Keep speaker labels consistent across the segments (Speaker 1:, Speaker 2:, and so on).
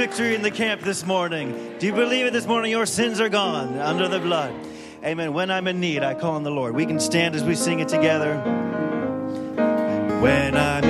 Speaker 1: victory in the camp this morning. Do you believe it this morning? Your sins are gone under the blood. Amen. When I'm in need, I call on the Lord. We can stand as we sing it together. When I'm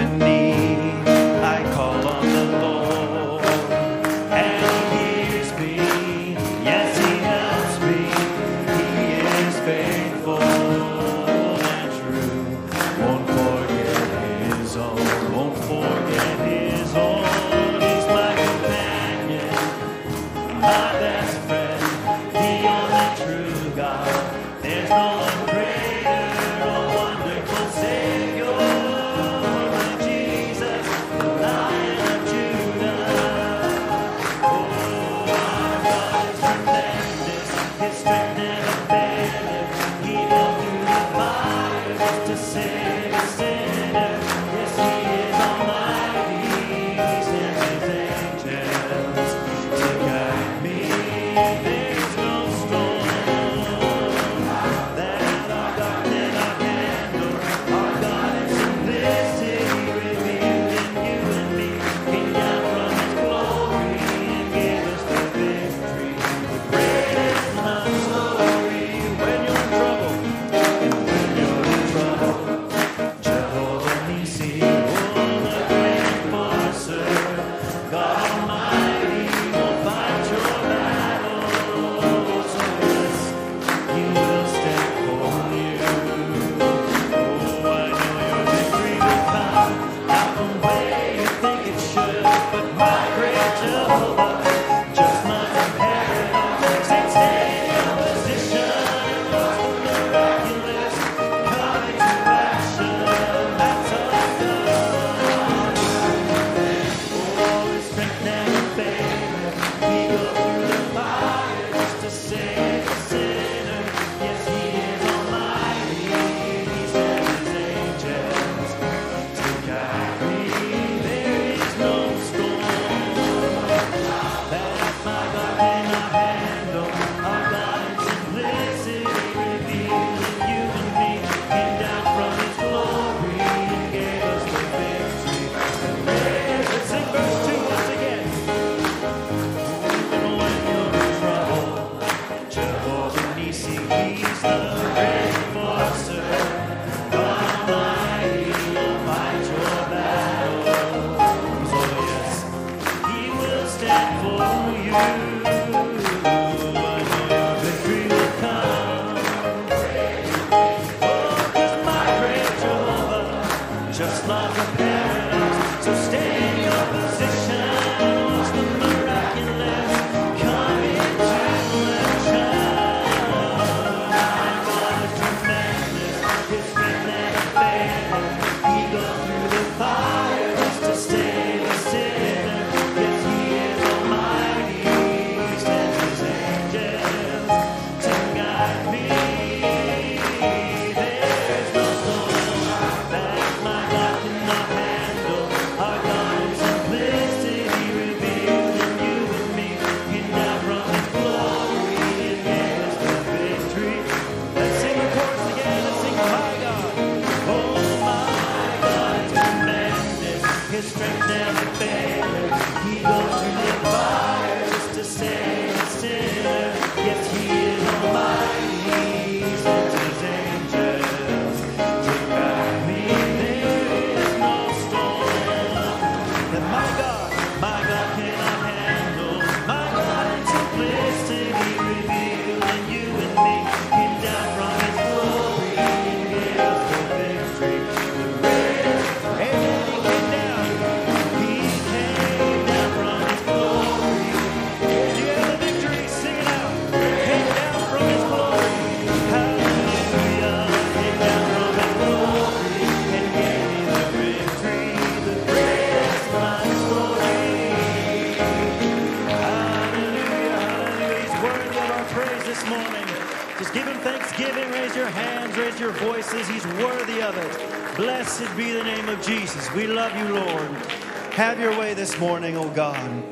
Speaker 2: morning, oh God.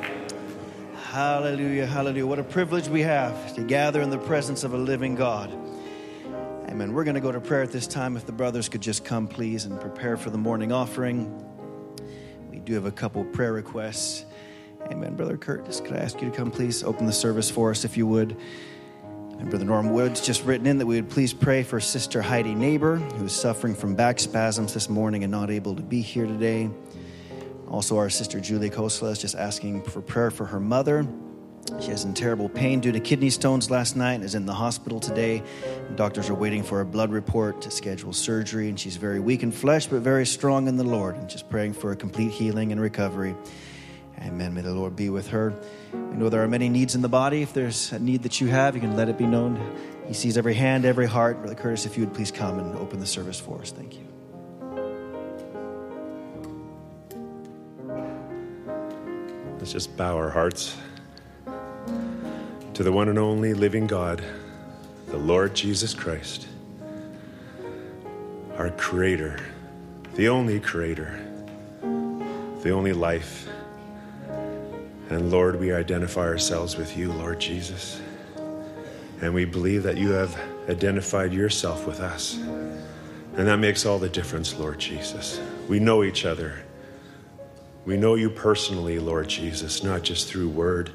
Speaker 2: Hallelujah, hallelujah. What a privilege we have to gather in the presence of a living God. Amen. We're going to go to prayer at this time. If the brothers could just come, please, and prepare for the morning offering. We do have a couple prayer requests. Amen. Brother Curtis, could I ask you to come, please? Open the service for us, if you would. And Brother Norm Woods just written in that we would please pray for Sister Heidi Neighbor, who is suffering from back spasms this morning and not able to be here today. Also, our sister Julie Kosla is just asking for prayer for her mother. She has in terrible pain due to kidney stones last night and is in the hospital today. Doctors are waiting for a blood report to schedule surgery, and she's very weak in flesh but very strong in the Lord. And just praying for a complete healing and recovery. Amen. May the Lord be with her. We know there are many needs in the body. If there's a need that you have, you can let it be known. He sees every hand, every heart. Brother Curtis, if you would please come and open the service for us. Thank you.
Speaker 3: Let's just bow our hearts to the one and only living God, the Lord Jesus Christ, our Creator, the only Creator, the only life. And Lord, we identify ourselves with you, Lord Jesus. And we believe that you have identified yourself with us. And that makes all the difference, Lord Jesus. We know each other. We know you personally, Lord Jesus, not just through word,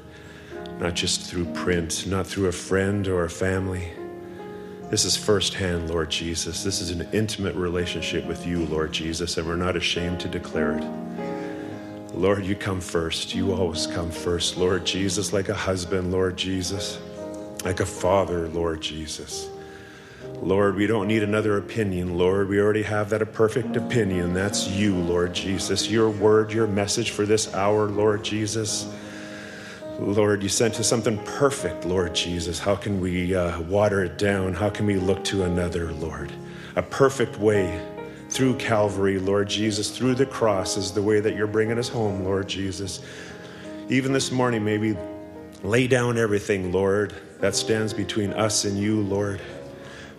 Speaker 3: not just through print, not through a friend or a family. This is firsthand, Lord Jesus. This is an intimate relationship with you, Lord Jesus, and we're not ashamed to declare it. Lord, you come first. You always come first, Lord Jesus, like a husband, Lord Jesus, like a father, Lord Jesus. Lord, we don't need another opinion, Lord. We already have that a perfect opinion. That's you, Lord Jesus. Your word, your message for this hour, Lord Jesus. Lord, you sent us something perfect, Lord Jesus. How can we uh, water it down? How can we look to another, Lord? A perfect way through Calvary, Lord Jesus, through the cross is the way that you're bringing us home, Lord Jesus. Even this morning, maybe lay down everything, Lord, that stands between us and you, Lord.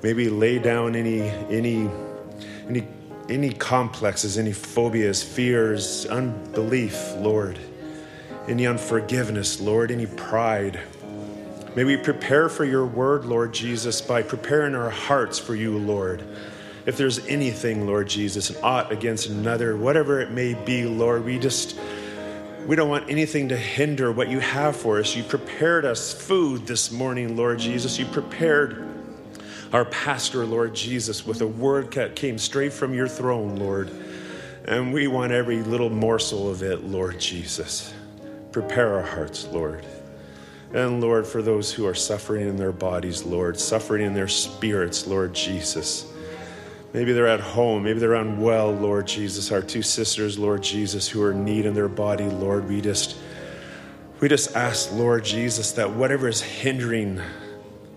Speaker 3: Maybe lay down any any any any complexes, any phobias, fears, unbelief, Lord. Any unforgiveness, Lord, any pride. May we prepare for your word, Lord Jesus, by preparing our hearts for you, Lord. If there's anything, Lord Jesus, an ought against another, whatever it may be, Lord, we just we don't want anything to hinder what you have for us. You prepared us food this morning, Lord Jesus. You prepared our pastor, Lord Jesus, with a word that came straight from your throne, Lord. And we want every little morsel of it, Lord Jesus. Prepare our hearts, Lord. And Lord, for those who are suffering in their bodies, Lord, suffering in their spirits, Lord Jesus. Maybe they're at home, maybe they're unwell, Lord Jesus. Our two sisters, Lord Jesus, who are in need in their body, Lord, we just we just ask, Lord Jesus, that whatever is hindering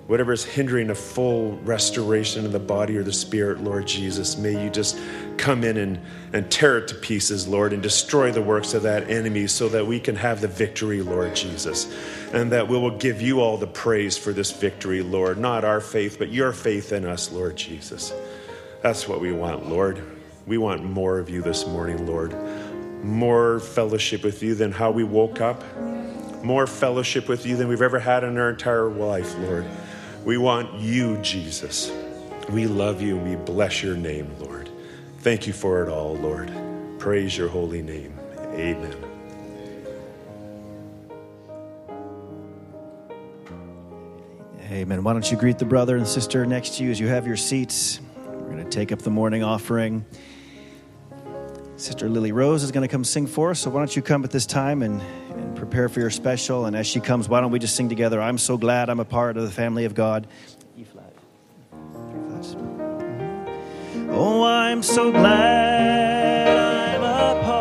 Speaker 3: whatever is hindering a full restoration of the body or the spirit, Lord Jesus, may you just come in and, and tear it to pieces, Lord, and destroy the works of that enemy so that we can have the victory, Lord Jesus. And that we will give you all the praise for this victory, Lord. Not our faith, but your faith in us, Lord Jesus. That's what we want, Lord. We want more of you this morning, Lord. More fellowship with you than how we woke up. More fellowship with you than we've ever had in our entire life, Lord. We want you, Jesus. We love you we bless your name, Lord. Thank you for it all, Lord. Praise your holy name. Amen.
Speaker 1: Amen. Why don't you greet the brother and sister next to you as you have your seats? We're going to take up the morning offering. Sister Lily Rose is going to come sing for us. So why don't you come at this time and prepare for your special? And as she comes, why don't we just sing together? I'm so glad I'm a part of the family of God. E flat. Three flats. Oh, I'm so glad I'm a part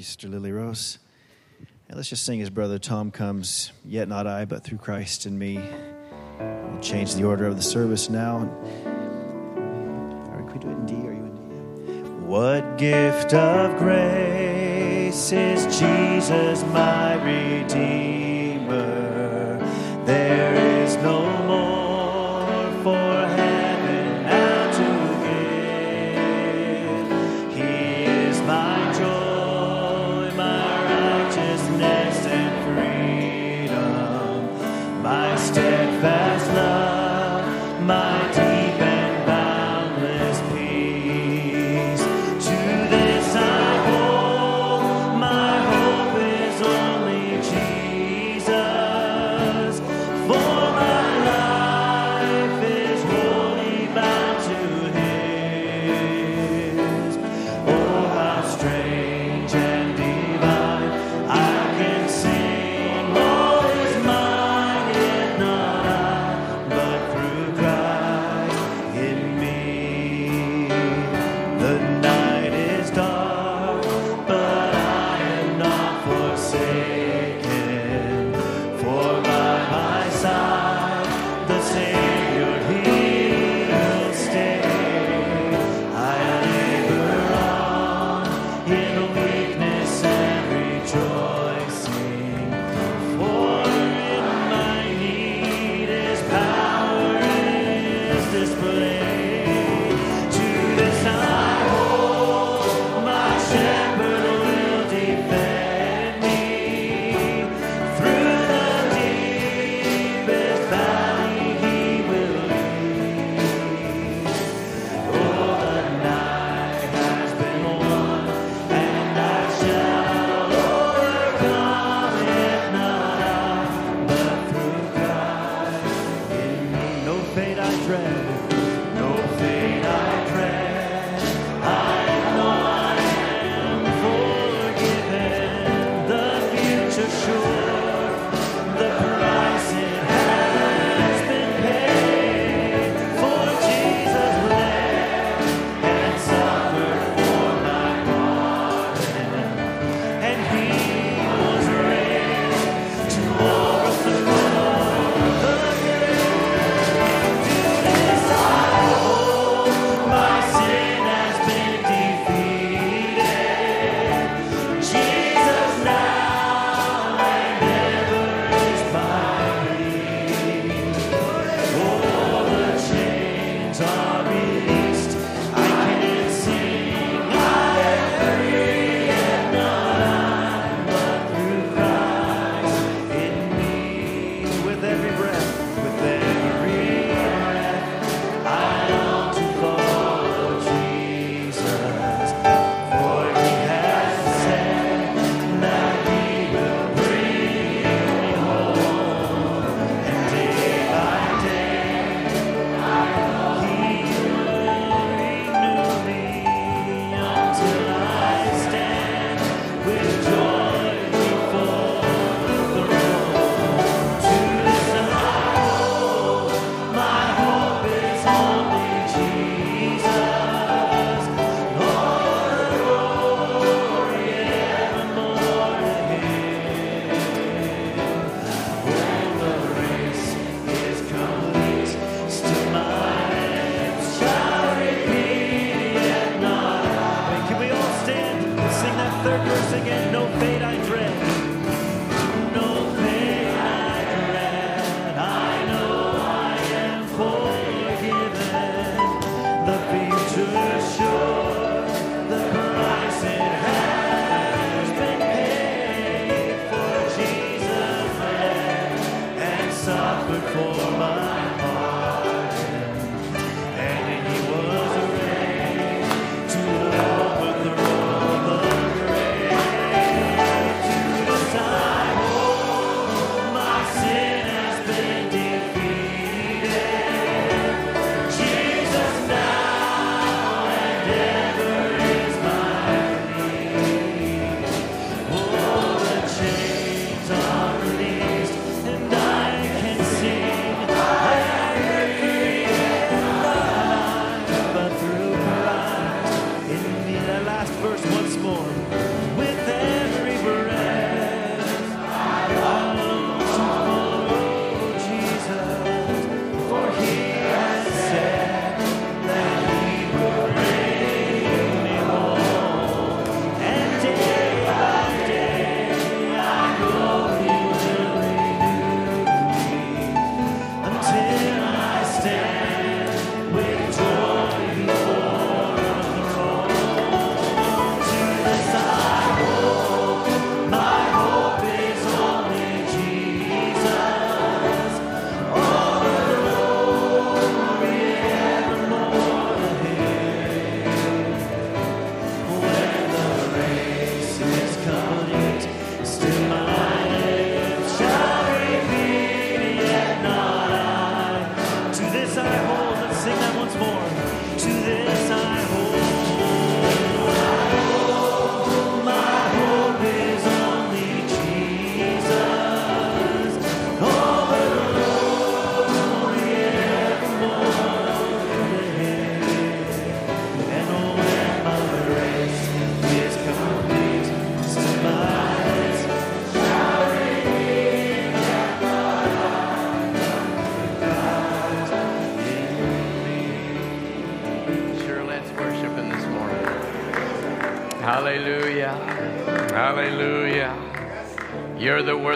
Speaker 4: you,
Speaker 1: Sister Lily Rose. And let's just sing as Brother Tom comes, Yet not I, but through Christ in me. We'll change the order of the service now. All right, can we do it in D? Are you in D? What gift of grace is Jesus my Redeemer?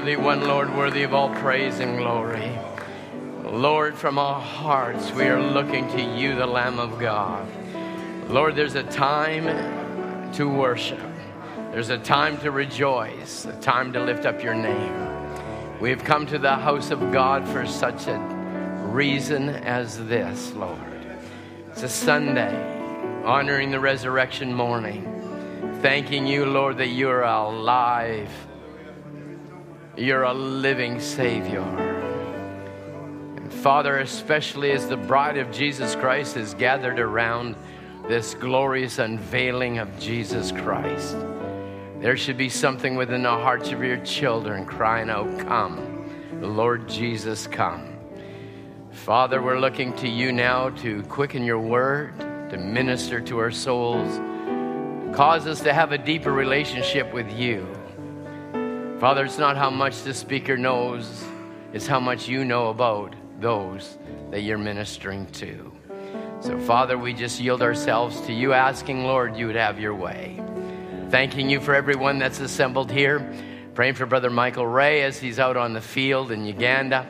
Speaker 5: Worthy one, Lord, worthy of all praise and glory. Lord, from our hearts, we are looking to you, the Lamb of God. Lord, there's a time to worship, there's a time to rejoice, a time to lift up your name. We've come to the house of God for such a reason as this, Lord. It's a Sunday, honoring the resurrection morning, thanking you, Lord, that you're alive. You're a living Savior. And Father, especially as the bride of Jesus Christ is gathered around this glorious unveiling of Jesus Christ, there should be something within the hearts of your children crying out, Come, Lord Jesus, come. Father, we're looking to you now to quicken your word, to minister to our souls, cause us to have a deeper relationship with you. Father, it's not how much the speaker knows, it's how much you know about those that you're ministering to. So, Father, we just yield ourselves to you, asking, Lord, you would have your way. Thanking you for everyone that's assembled here. Praying for Brother Michael Ray as he's out on the field in Uganda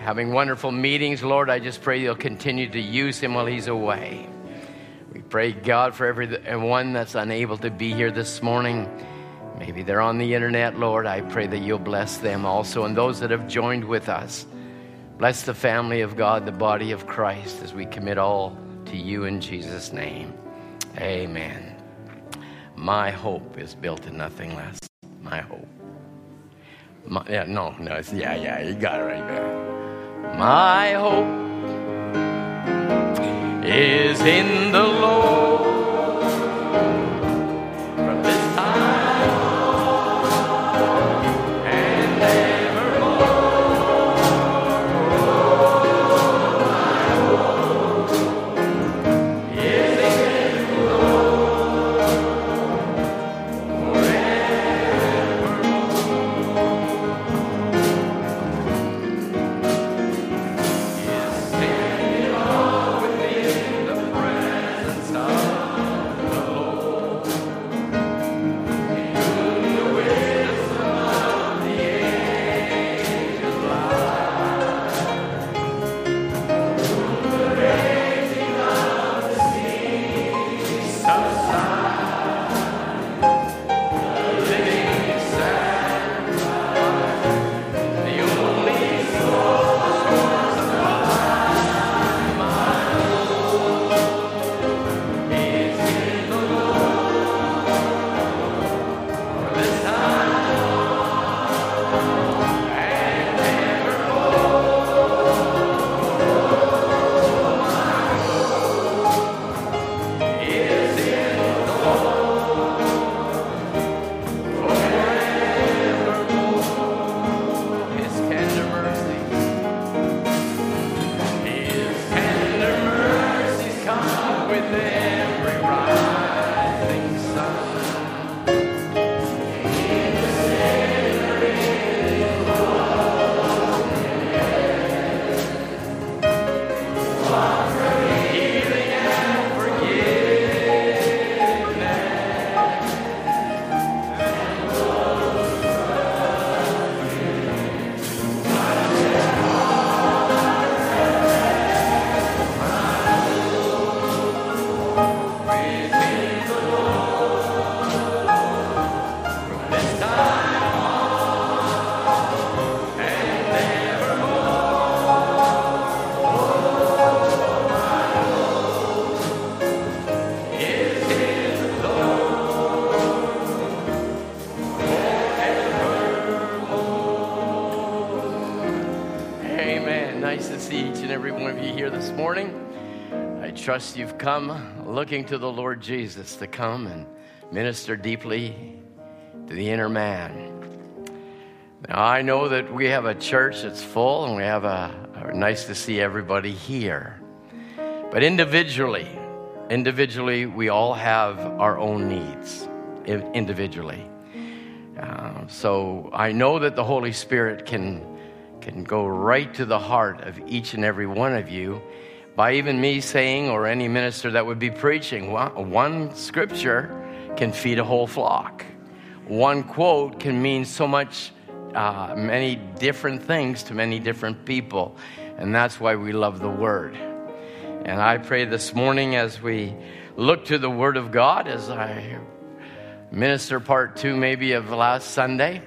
Speaker 5: having wonderful meetings. Lord, I just pray you'll continue to use him while he's away. We pray, God, for everyone that's unable to be here this morning. Maybe they're on the internet, Lord. I pray that you'll bless them also and those that have joined with us. Bless the family of God, the body of Christ, as we commit all to you in Jesus' name. Amen. My hope is built in nothing less. My hope. My, yeah, no, no, it's, yeah, yeah, you got it right there. My hope is in the Lord. You've come looking to the Lord Jesus to come and minister deeply to the inner man. Now, I know that we have a church that's full and we have a, a nice to see everybody here. But individually, individually, we all have our own needs individually. Uh, so I know that the Holy Spirit can, can go right to the heart of each and every one of you by even me saying, or any minister that would be preaching, one, scripture can feed a whole flock. One quote can mean so much, uh, many different things to many different people. And that's why we love the Word. And I pray this morning as we look to the Word of God, as I minister part two maybe of last Sunday.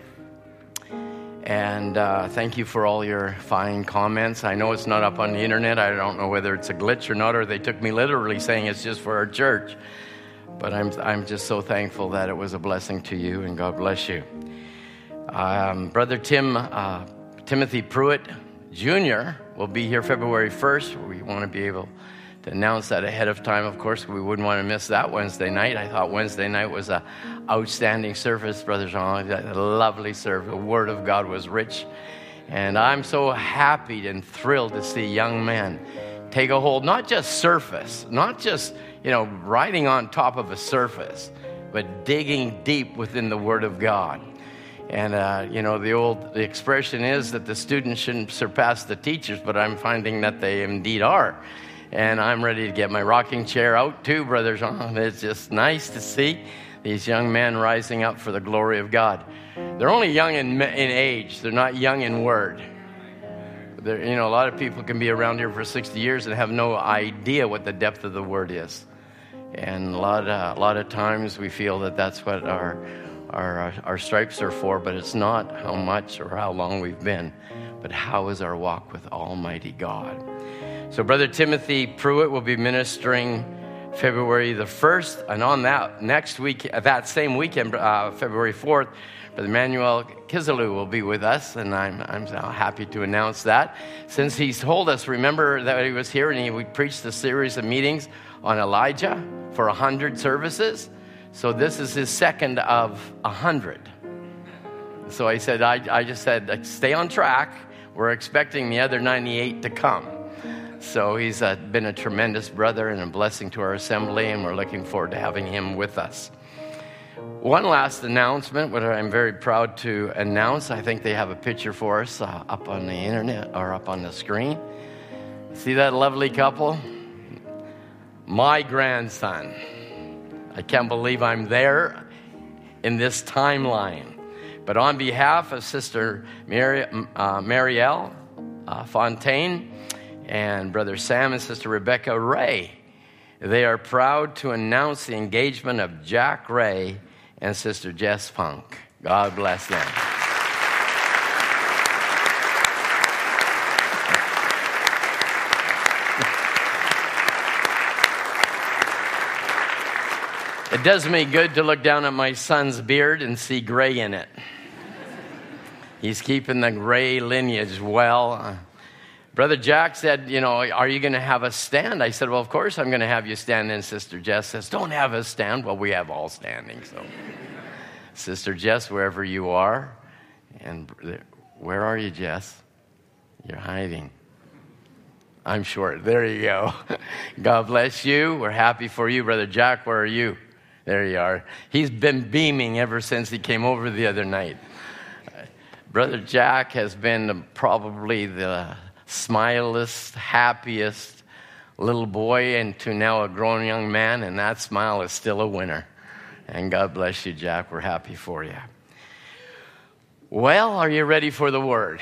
Speaker 5: And uh, thank you for all your fine comments. I know it's not up on the internet. I don't know whether it's a glitch or not, or they took me literally saying it's just for our church. But I'm, I'm just so thankful that it was a blessing to you, and God bless you. Um, Brother Tim, uh, Timothy Pruitt Jr. will be here February 1st. We want to be able to announce that ahead of time. Of course, we wouldn't want to miss that Wednesday night. I thought Wednesday night was a outstanding service, Brother Jean. A lovely service. The Word of God was rich. And I'm so happy and thrilled to see young men take a hold, not just surface, not just, you know, riding on top of a surface, but digging deep within the Word of God. And, uh, you know, the old the expression is that the students shouldn't surpass the teachers, but I'm finding that they indeed are. And I'm ready to get my rocking chair out too, Brother Jean. It's just nice to see these young men rising up for the glory of God. They're only young in, in age, they're not young in word. You know, a lot of people can be around here for 60 years and have no idea what the depth of the word is. And a lot, uh, a lot of times we feel that that's what our, our, uh, our stripes are for, but it's not how much or how long we've been, but how is our walk with Almighty God. So, Brother Timothy Pruitt will be ministering February the 1st, and on that next week, that same weekend, uh, February 4th, Brother Manuel Kizalu will be with us, and I'm, I'm happy to announce that. Since he's told us, remember that he was here and he, we preached a series of meetings on Elijah for 100 services. So this is his second of 100. So I said, I, I just said, stay on track. We're expecting the other 98 to come. So he's uh, been a tremendous brother and a blessing to our assembly, and we're looking forward to having him with us. One last announcement, what I'm very proud to announce. I think they have a picture for us uh, up on the internet or up on the screen. See that lovely couple? My grandson. I can't believe I'm there in this timeline. But on behalf of Sister Mary, uh, Marielle uh, Fontaine and Brother Sam and Sister Rebecca Ray, they are proud to announce the engagement of Jack Ray and Sister Jess Funk. God bless them. It does me good to look down at my son's beard and see gray in it. He's keeping the gray lineage well. Brother Jack said, You know, are you going to have a stand? I said, Well, of course I'm going to have you stand. And Sister Jess says, Don't have a stand. Well, we have all standing. So, Sister Jess, wherever you are, and where are you, Jess? You're hiding. I'm short. There you go. God bless you. We're happy for you. Brother Jack, where are you? There you are. He's been beaming ever since he came over the other night. Brother Jack has been probably the smilest, happiest little boy into now a grown young man, and that smile is still a winner. And God bless you, Jack. We're happy for you. Well, are you ready for the word?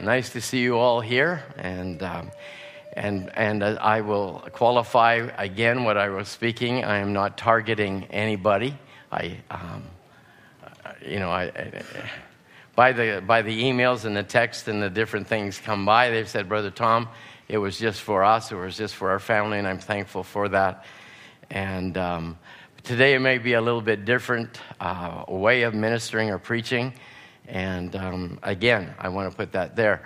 Speaker 5: Nice to see you all here, and um, and and uh, I will qualify again what I was speaking. I am not targeting anybody. I, um, you know, I, I by the, by the emails and the text and the different things come by, they've said, Brother Tom, it was just for us, it was just for our family, and I'm thankful for that. And um, today it may be a little bit different uh, way of ministering or preaching. And um, again, I want to put that there.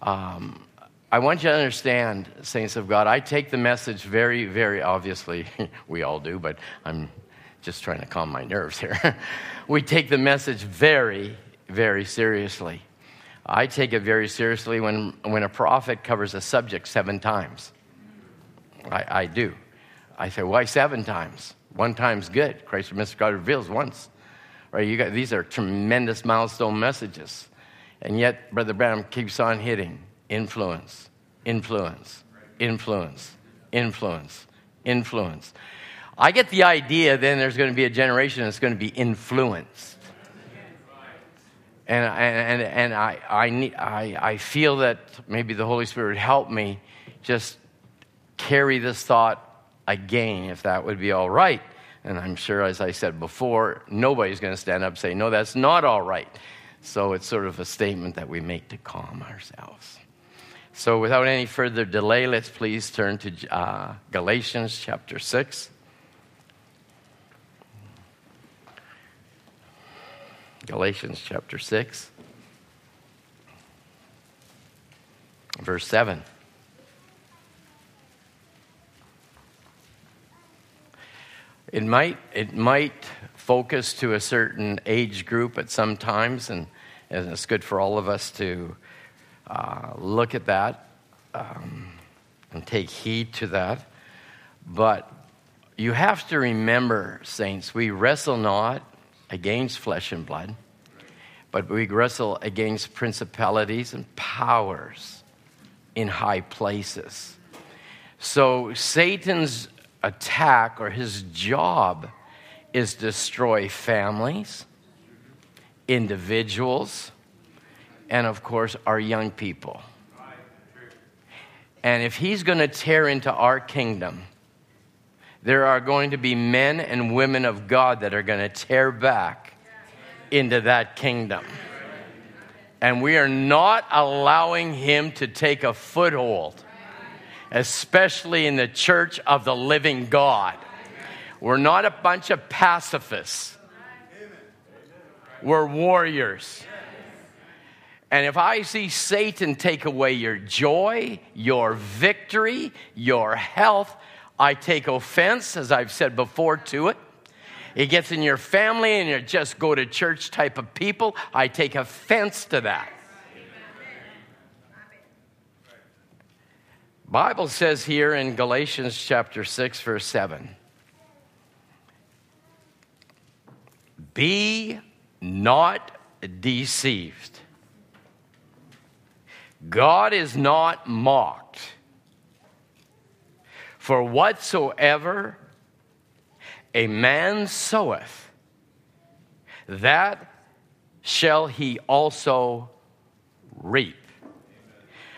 Speaker 5: Um, I want you to understand, saints of God, I take the message very, very obviously. we all do, but I'm just trying to calm my nerves here. we take the message very, very seriously. I take it very seriously when, when a prophet covers a subject seven times. I, I do. I say, why seven times? One time's good. Christ Mr. God reveals once. Right? You got, these are tremendous milestone messages. And yet, Brother Branham keeps on hitting influence, influence, influence, influence, influence. I get the idea then there's going to be a generation that's going to be influenced. And, and, and I, I, need, I, I feel that maybe the Holy Spirit would help me just carry this thought again, if that would be all right. And I'm sure, as I said before, nobody's going to stand up and say, no, that's not all right. So it's sort of a statement that we make to calm ourselves. So without any further delay, let's please turn to uh, Galatians chapter 6. Galatians chapter 6, verse 7. It might, it might focus to a certain age group at some times, and, and it's good for all of us to uh, look at that um, and take heed to that. But you have to remember, saints, we wrestle not against flesh and blood, but we wrestle against principalities and powers in high places. So Satan's attack or his job is destroy families, individuals, and of course our young people. And if he's going to tear into our kingdom, there are going to be men and women of God that are going to tear back into that kingdom. And we are not allowing him to take a foothold, especially in the church of the living God. We're not a bunch of pacifists, we're warriors. And if I see Satan take away your joy, your victory, your health, I take offense, as I've said before, to it. It gets in your family and you're just go to church type of people. I take offense to that. Bible says here in Galatians chapter 6 verse 7 Be not deceived. God is not mocked. For whatsoever a man soweth, that shall he also reap.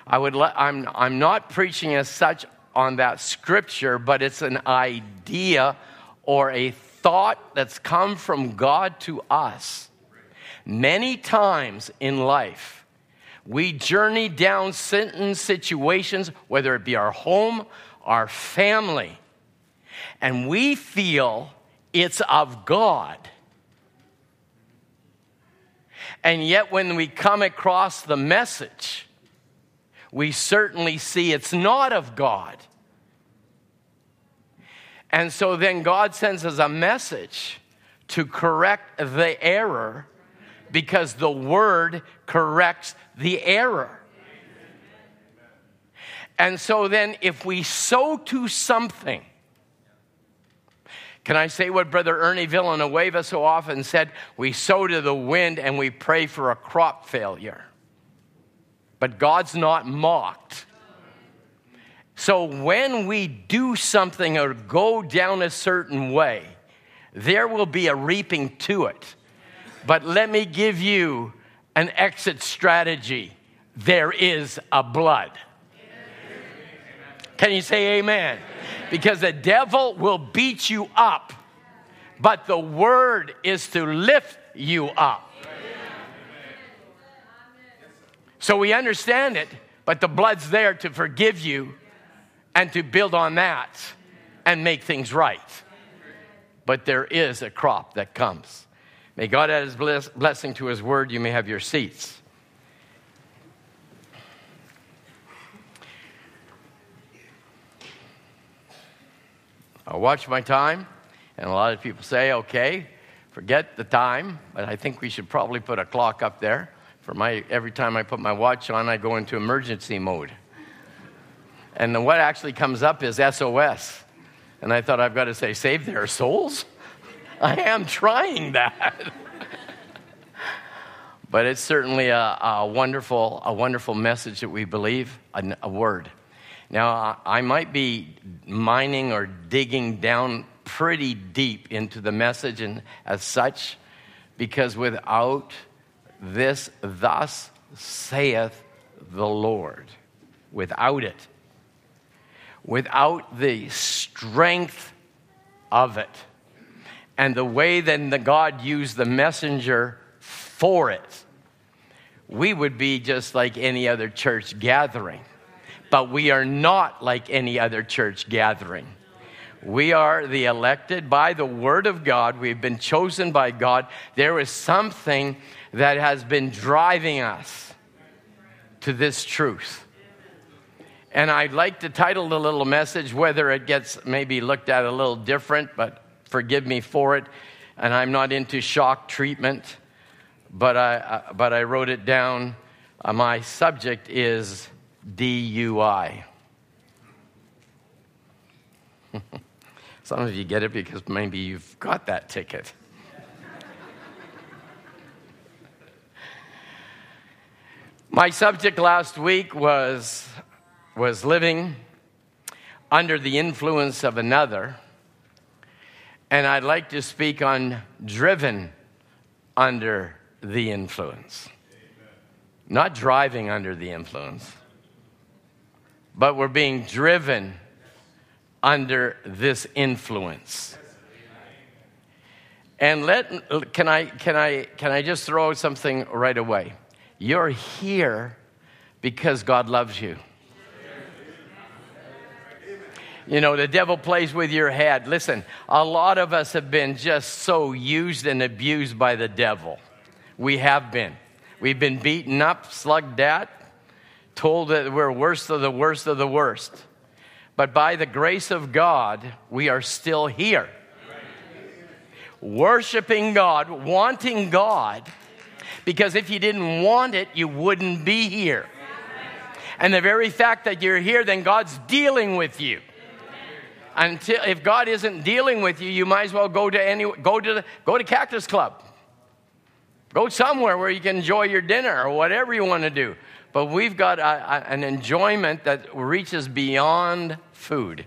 Speaker 5: I would let, I'm, I'm not preaching as such on that scripture, but it's an idea or a thought that's come from God to us. Many times in life, we journey down certain situations, whether it be our home, our family, and we feel it's of God. And yet, when we come across the message, we certainly see it's not of God. And so then God sends us a message to correct the error because the word corrects the error. And so then, if we sow to something, can I say what Brother Ernie Villanueva so often said? We sow to the wind and we pray for a crop failure. But God's not mocked. So when we do something or go down a certain way, there will be a reaping to it. But let me give you an exit strategy there is a blood. Can you say amen? Because the devil will beat you up, but the word is to lift you up. So we understand it, but the blood's there to forgive you and to build on that and make things right. But there is a crop that comes. May God add his bless- blessing to his word. You may have your seats. I watch my time, and a lot of people say, okay, forget the time, but I think we should probably put a clock up there. For my, every time I put my watch on, I go into emergency mode. And then what actually comes up is SOS. And I thought I've got to say, save their souls? I am trying that. but it's certainly a, a, wonderful, a wonderful message that we believe, a, a word. Now, I might be mining or digging down pretty deep into the message and as such, because without this, thus saith the Lord, without it, without the strength of it, and the way then the God used the messenger for it, we would be just like any other church gathering. But we are not like any other church gathering. We are the elected by the word of God. We've been chosen by God. There is something that has been driving us to this truth. And I'd like to title the little message, whether it gets maybe looked at a little different, but forgive me for it. And I'm not into shock treatment, but I, uh, but I wrote it down. Uh, my subject is DUI. Some of you get it because maybe you've got that ticket. My subject last week was, was living under the influence of another, and I'd like to speak on driven under the influence. Not driving under the influence, but we're being driven under this influence. And let can I can I can I just throw something right away? You're here because God loves you. You know, the devil plays with your head. Listen, a lot of us have been just so used and abused by the devil. We have been. We've been beaten up, slugged at, told that we're worst of the worst of the worst. But by the grace of God, we are still here. Worshiping God, wanting God, because if you didn't want it, you wouldn't be here. And the very fact that you're here, then God's dealing with you. Until if God isn't dealing with you, you might as well go to any go to the, go to Cactus Club. Go somewhere where you can enjoy your dinner or whatever you want to do. But we've got a, a, an enjoyment that reaches beyond food.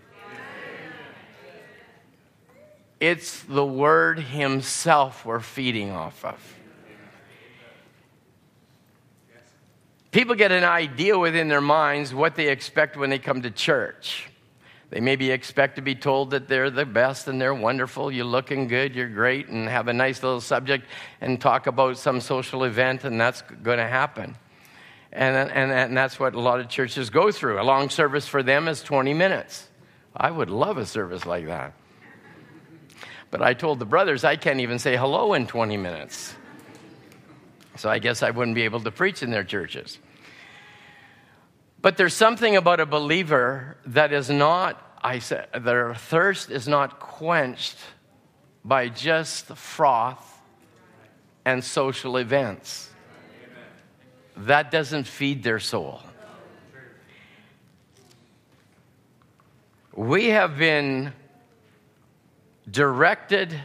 Speaker 5: It's the Word Himself we're feeding off of. People get an idea within their minds what they expect when they come to church. They maybe expect to be told that they're the best and they're wonderful, you're looking good, you're great, and have a nice little subject and talk about some social event, and that's going to happen. And, and, and that's what a lot of churches go through. A long service for them is 20 minutes. I would love a service like that. But I told the brothers I can't even say hello in 20 minutes. So I guess I wouldn't be able to preach in their churches. But there's something about a believer that is not, I said, their thirst is not quenched by just froth and social events. That doesn't feed their soul. We have been directed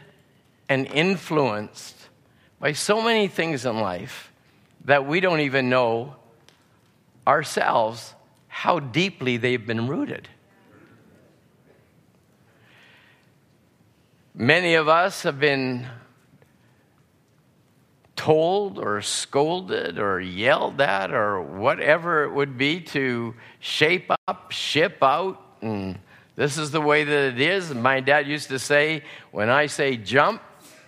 Speaker 5: and influenced by so many things in life that we don't even know ourselves how deeply they've been rooted. Many of us have been told or scolded or yelled at or whatever it would be to shape up, ship out, and this is the way that it is. My dad used to say, when I say jump,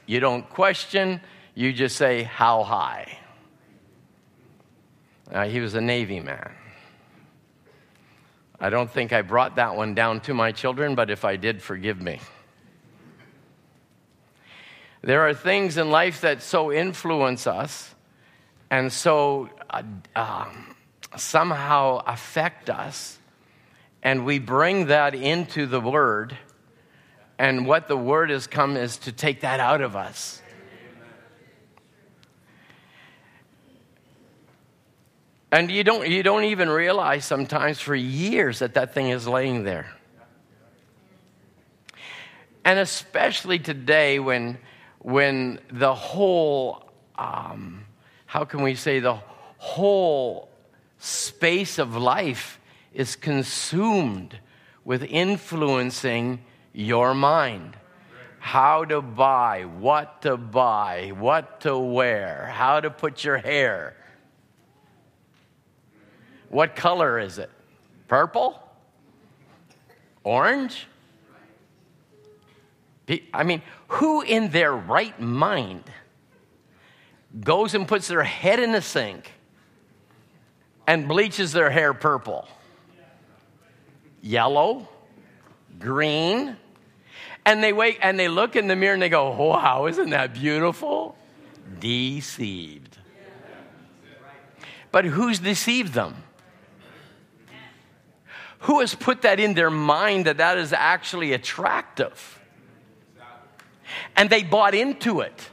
Speaker 5: you don't question, you just say, how high. Uh, he was a Navy man. I don't think I brought that one down to my children, but if I did, forgive me. There are things in life that so influence us and so uh, uh, somehow affect us, and we bring that into the Word And what the word has come is to take that out of us. And you don't, you don't even realize sometimes for years that that thing is laying there. And especially today when, when the whole, um, how can we say, the whole space of life is consumed with influencing your mind. How to buy, what to buy, what to wear, how to put your hair. What color is it? Purple? Orange? I mean, who in their right mind goes and puts their head in the sink and bleaches their hair purple? Yellow? Green? And they wake and they look in the mirror and they go, wow, isn't that beautiful? Deceived. But who's deceived them? Who has put that in their mind that that is actually attractive? And they bought into it.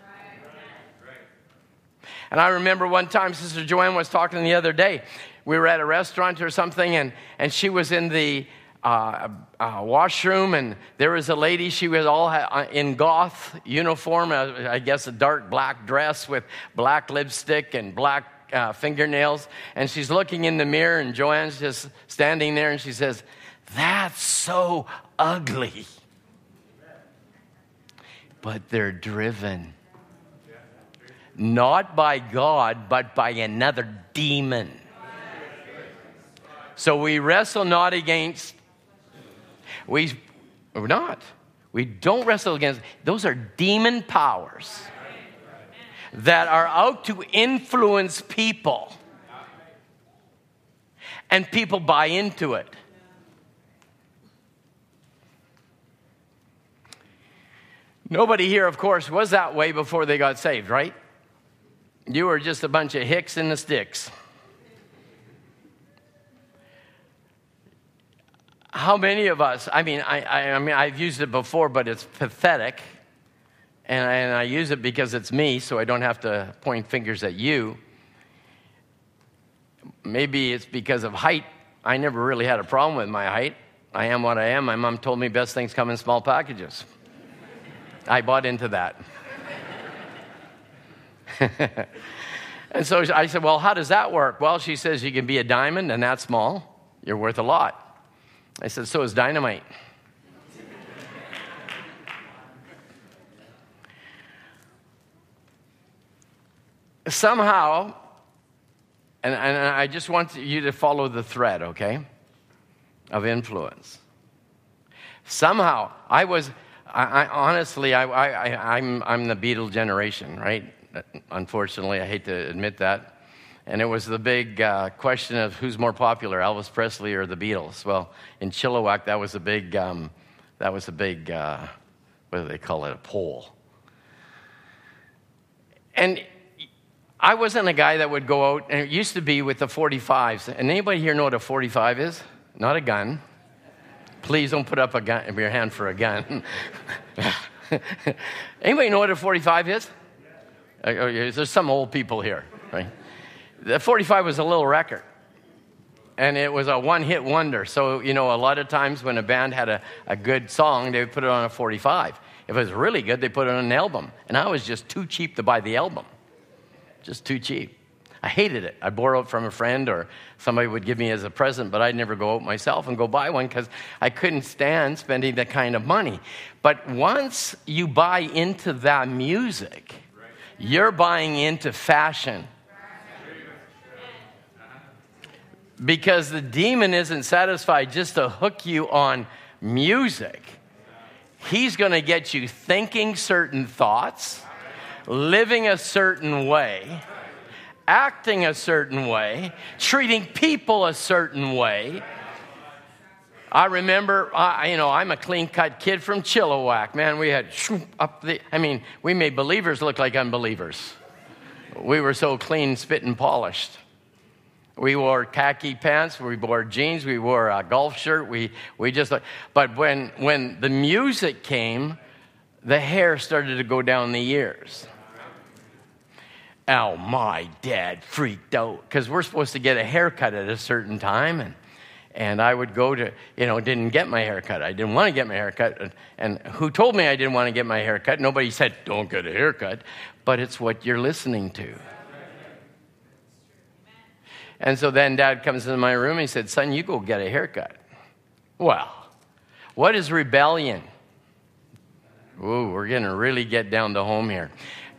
Speaker 5: And I remember one time Sister Joanne was talking the other day. We were at a restaurant or something, and, and she was in the uh, uh, washroom, and there was a lady. She was all uh, in goth uniform, uh, I guess a dark black dress with black lipstick and black uh, fingernails. And she's looking in the mirror, and Joanne's just standing there, and she says, That's so ugly. But they're driven not by God, but by another demon. So we wrestle not against, we, we're not. We don't wrestle against, those are demon powers that are out to influence people. And people buy into it. Nobody here, of course, was that way before they got saved, right? You were just a bunch of hicks in the sticks. How many of us, I mean, I, I, I mean, I've used it before, but it's pathetic. And I, and I use it because it's me, so I don't have to point fingers at you. Maybe it's because of height. I never really had a problem with my height. I am what I am. My mom told me best things come in small packages. I bought into that. and so I said, Well, how does that work? Well, she says, You can be a diamond and that small. You're worth a lot. I said, So is dynamite. Somehow, and, and I just want you to follow the thread, okay, of influence. Somehow, I was, I, I honestly, I, I, I'm, I'm the Beatle generation, right? Unfortunately, I hate to admit that. And it was the big uh, question of who's more popular, Elvis Presley or the Beatles. Well, in Chilliwack, that was a big, um, that was a big, uh, what do they call it, a poll. And I wasn't a guy that would go out, and it used to be with the 45s. And anybody here know what a 45 is? Not a gun. Please don't put up a gun, your hand for a gun. anybody know what a 45 is? Uh, There's some old people here, right? The 45 was a little record. And it was a one hit wonder. So, you know, a lot of times when a band had a, a good song, they would put it on a 45. If it was really good, they put it on an album. And I was just too cheap to buy the album. Just too cheap. I hated it. I'd borrow it from a friend or somebody would give me as a present, but I'd never go out myself and go buy one because I couldn't stand spending that kind of money. But once you buy into that music, you're buying into fashion. Because the demon isn't satisfied just to hook you on music. He's going to get you thinking certain thoughts, living a certain way, acting a certain way, treating people a certain way. I remember, I, you know, I'm a clean cut kid from Chilliwack. Man, we had up the, I mean, we made believers look like unbelievers. We were so clean, spit, and polished. We wore khaki pants, we wore jeans, we wore a golf shirt. We, we just, but when, when the music came, the hair started to go down the ears. Oh, my dad freaked out because we're supposed to get a haircut at a certain time. And, and I would go to, you know, didn't get my haircut. I didn't want to get my haircut. And, who told me I didn't want to get my haircut? Nobody said, don't get a haircut. But it's what you're listening to. And so then dad comes into my room and he said, Son, you go get a haircut. Well, what is rebellion? Ooh, we're going to really get down to home here.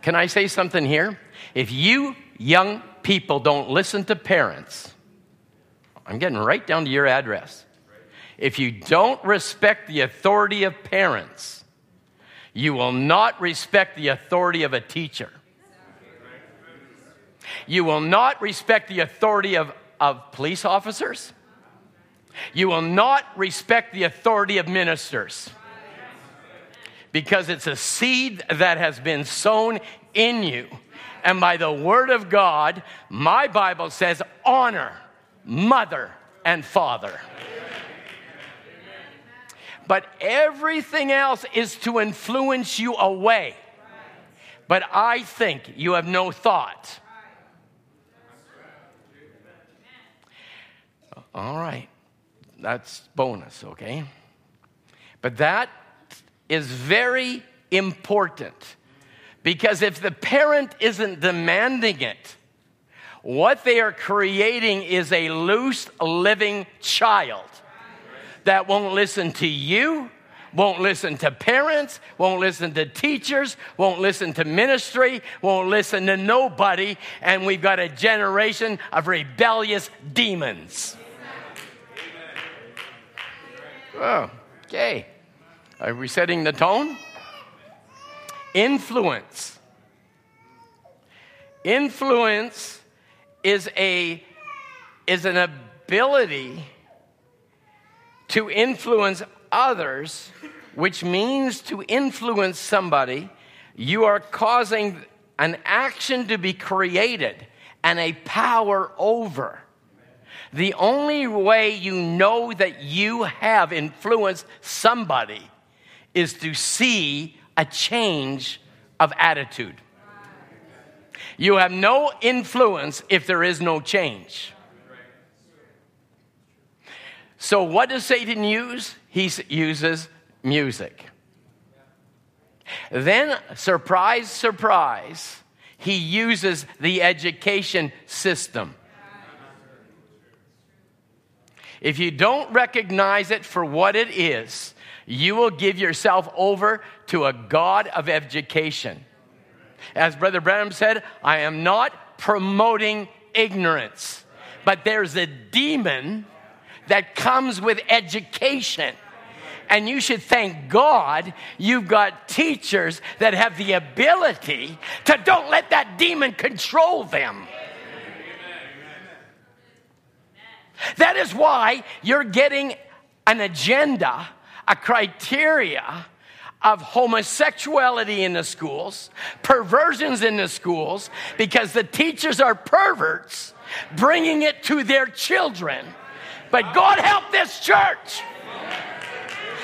Speaker 5: Can I say something here? If you young people don't listen to parents, I'm getting right down to your address. If you don't respect the authority of parents, you will not respect the authority of a teacher. You will not respect the authority of, of police officers. You will not respect the authority of ministers. Because it's a seed that has been sown in you. And by the word of God, my Bible says, honor mother and father. But everything else is to influence you away. But I think you have no thought. All right. That's bonus, okay? But that is very important because if the parent isn't demanding it, what they are creating is a loose living child that won't listen to you, won't listen to parents, won't listen to teachers, won't listen to ministry, won't listen to nobody, and we've got a generation of rebellious demons. Oh, okay. Are we setting the tone? Influence. Influence is a is an ability to influence others, which means to influence somebody. You are causing an action to be created and a power over. The only way you know that you have influenced somebody is to see a change of attitude. You have no influence if there is no change. So, what does Satan use? He uses music. Then, surprise, surprise, he uses the education system. If you don't recognize it for what it is, you will give yourself over to a God of education. As Brother Branham said, I am not promoting ignorance, but there's a demon that comes with education. And you should thank God you've got teachers that have the ability to don't let that demon control them. That is why you're getting an agenda, a criteria of homosexuality in the schools, perversions in the schools, because the teachers are perverts bringing it to their children. But God help this church.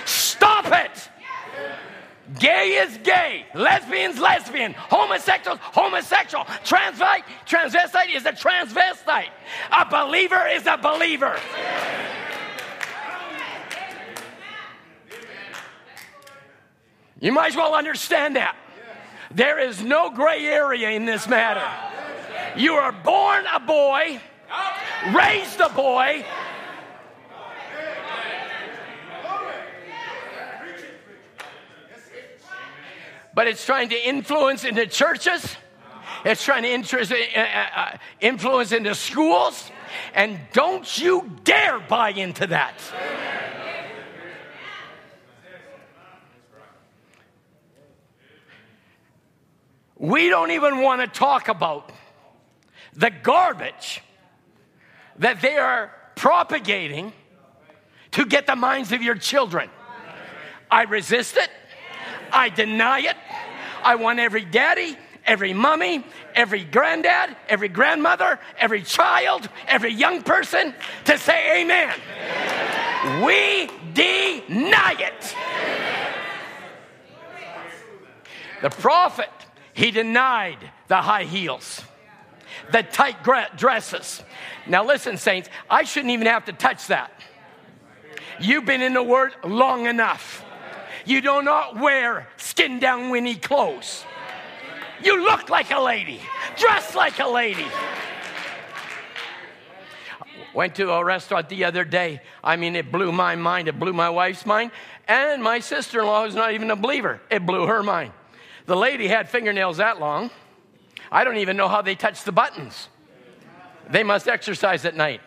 Speaker 5: Stop it. Gay is gay. Lesbians, lesbian. Homosexuals, homosexual. Transvestite, transvestite is a transvestite. A believer is a believer. You might as well understand that. There is no gray area in this matter. You are born a boy, raised a boy, but it's trying to influence into churches. It's trying to interest, uh, uh, influence into schools. And don't you dare buy into that. We don't even want to talk about the garbage that they are propagating to get the minds of your children. I resist it. I deny it. I want every daddy, every mummy, every granddad, every grandmother, every child, every young person to say amen. We deny it. The prophet, he denied the high heels, the tight dresses. Now, listen, saints, I shouldn't even have to touch that. You've been in the Word long enough. You do not wear skin down Winnie clothes. You look like a lady, dress like a lady. Went to a restaurant the other day. I mean, it blew my mind. It blew my wife's mind. And my sister in law, who's not even a believer, it blew her mind. The lady had fingernails that long. I don't even know how they touch the buttons. They must exercise at night.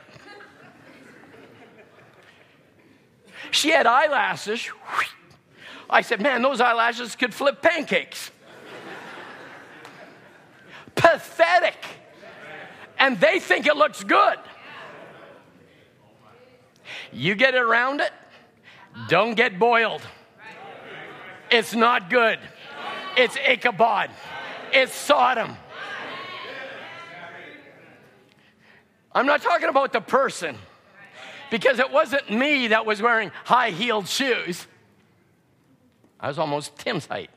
Speaker 5: She had eyelashes. I said, Man, those eyelashes could flip pancakes. Pathetic. And they think it looks good. You get around it, don't get boiled. It's not good. It's Ichabod. It's Sodom. I'm not talking about the person because it wasn't me that was wearing high heeled shoes. I was almost Tim's height.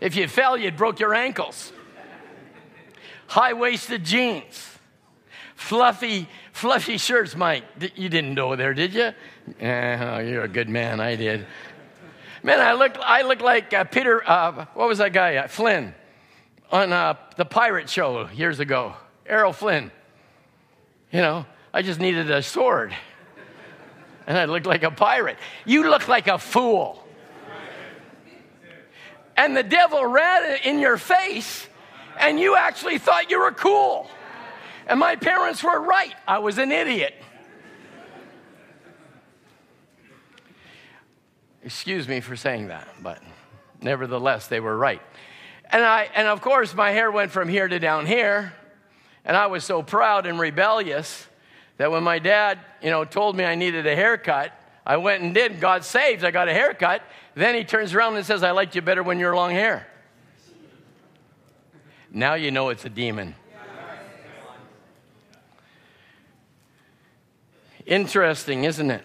Speaker 5: If you fell, you'd broke your ankles. High waisted jeans, fluffy, fluffy shirts. Mike, you didn't know there, did you? Oh, you're a good man. I did. Man, I look, I look like uh, Peter. Uh, what was that guy? Uh, Flynn on uh, the pirate show years ago. Errol Flynn. You know, I just needed a sword. And I looked like a pirate. You look like a fool. And the devil ran it in your face, and you actually thought you were cool. And my parents were right. I was an idiot. Excuse me for saying that, but nevertheless, they were right. And, I, and of course, my hair went from here to down here. And I was so proud and rebellious that when my dad, you know, told me I needed a haircut, I went and did. God saved. I got a haircut. Then he turns around and says, I liked you better when you were long hair. Now you know it's a demon. Interesting, isn't it?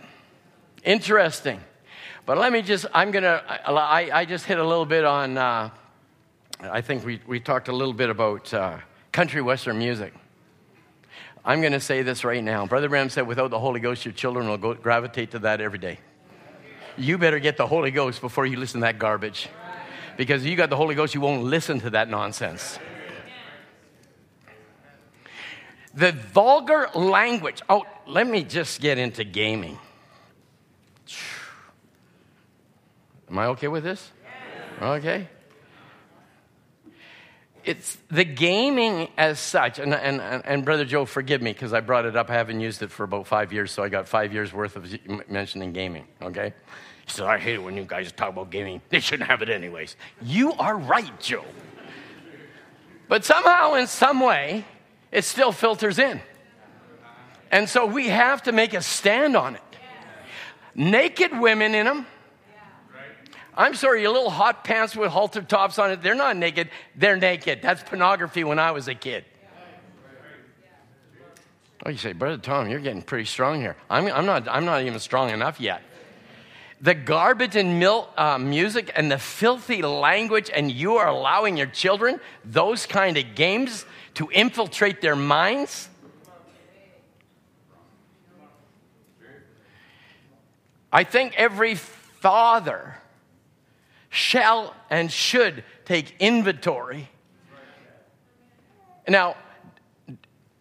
Speaker 5: Interesting. But let me just, I'm going to, I, I just hit a little bit on, uh, I think we, we talked a little bit about uh, country western music. I'm going to say this right now. Brother Branham said, without the Holy Ghost, your children will go, gravitate to that every day. You better get the Holy Ghost before you listen to that garbage. Because if you got the Holy Ghost, you won't listen to that nonsense. The vulgar language. Oh, let me just get into gaming. Am I okay with this? Okay. It's the gaming as such, and, and, and Brother Joe, forgive me because I brought it up. I haven't used it for about five years, so I got five years worth of mentioning gaming, okay? He said, I hate it when you guys talk about gaming. They shouldn't have it anyways. You are right, Joe. But somehow, in some way, it still filters in. And so we have to make a stand on it. Naked women in them. I'm sorry, your little hot pants with halter tops on it, they're not naked. They're naked. That's pornography when I was a kid. Oh, you say, Brother Tom, you're getting pretty strong here. I'm, I'm, not, I'm not even strong enough yet. The garbage and mil, uh, music and the filthy language, and you are allowing your children those kind of games to infiltrate their minds. I think every father shall and should take inventory. Now,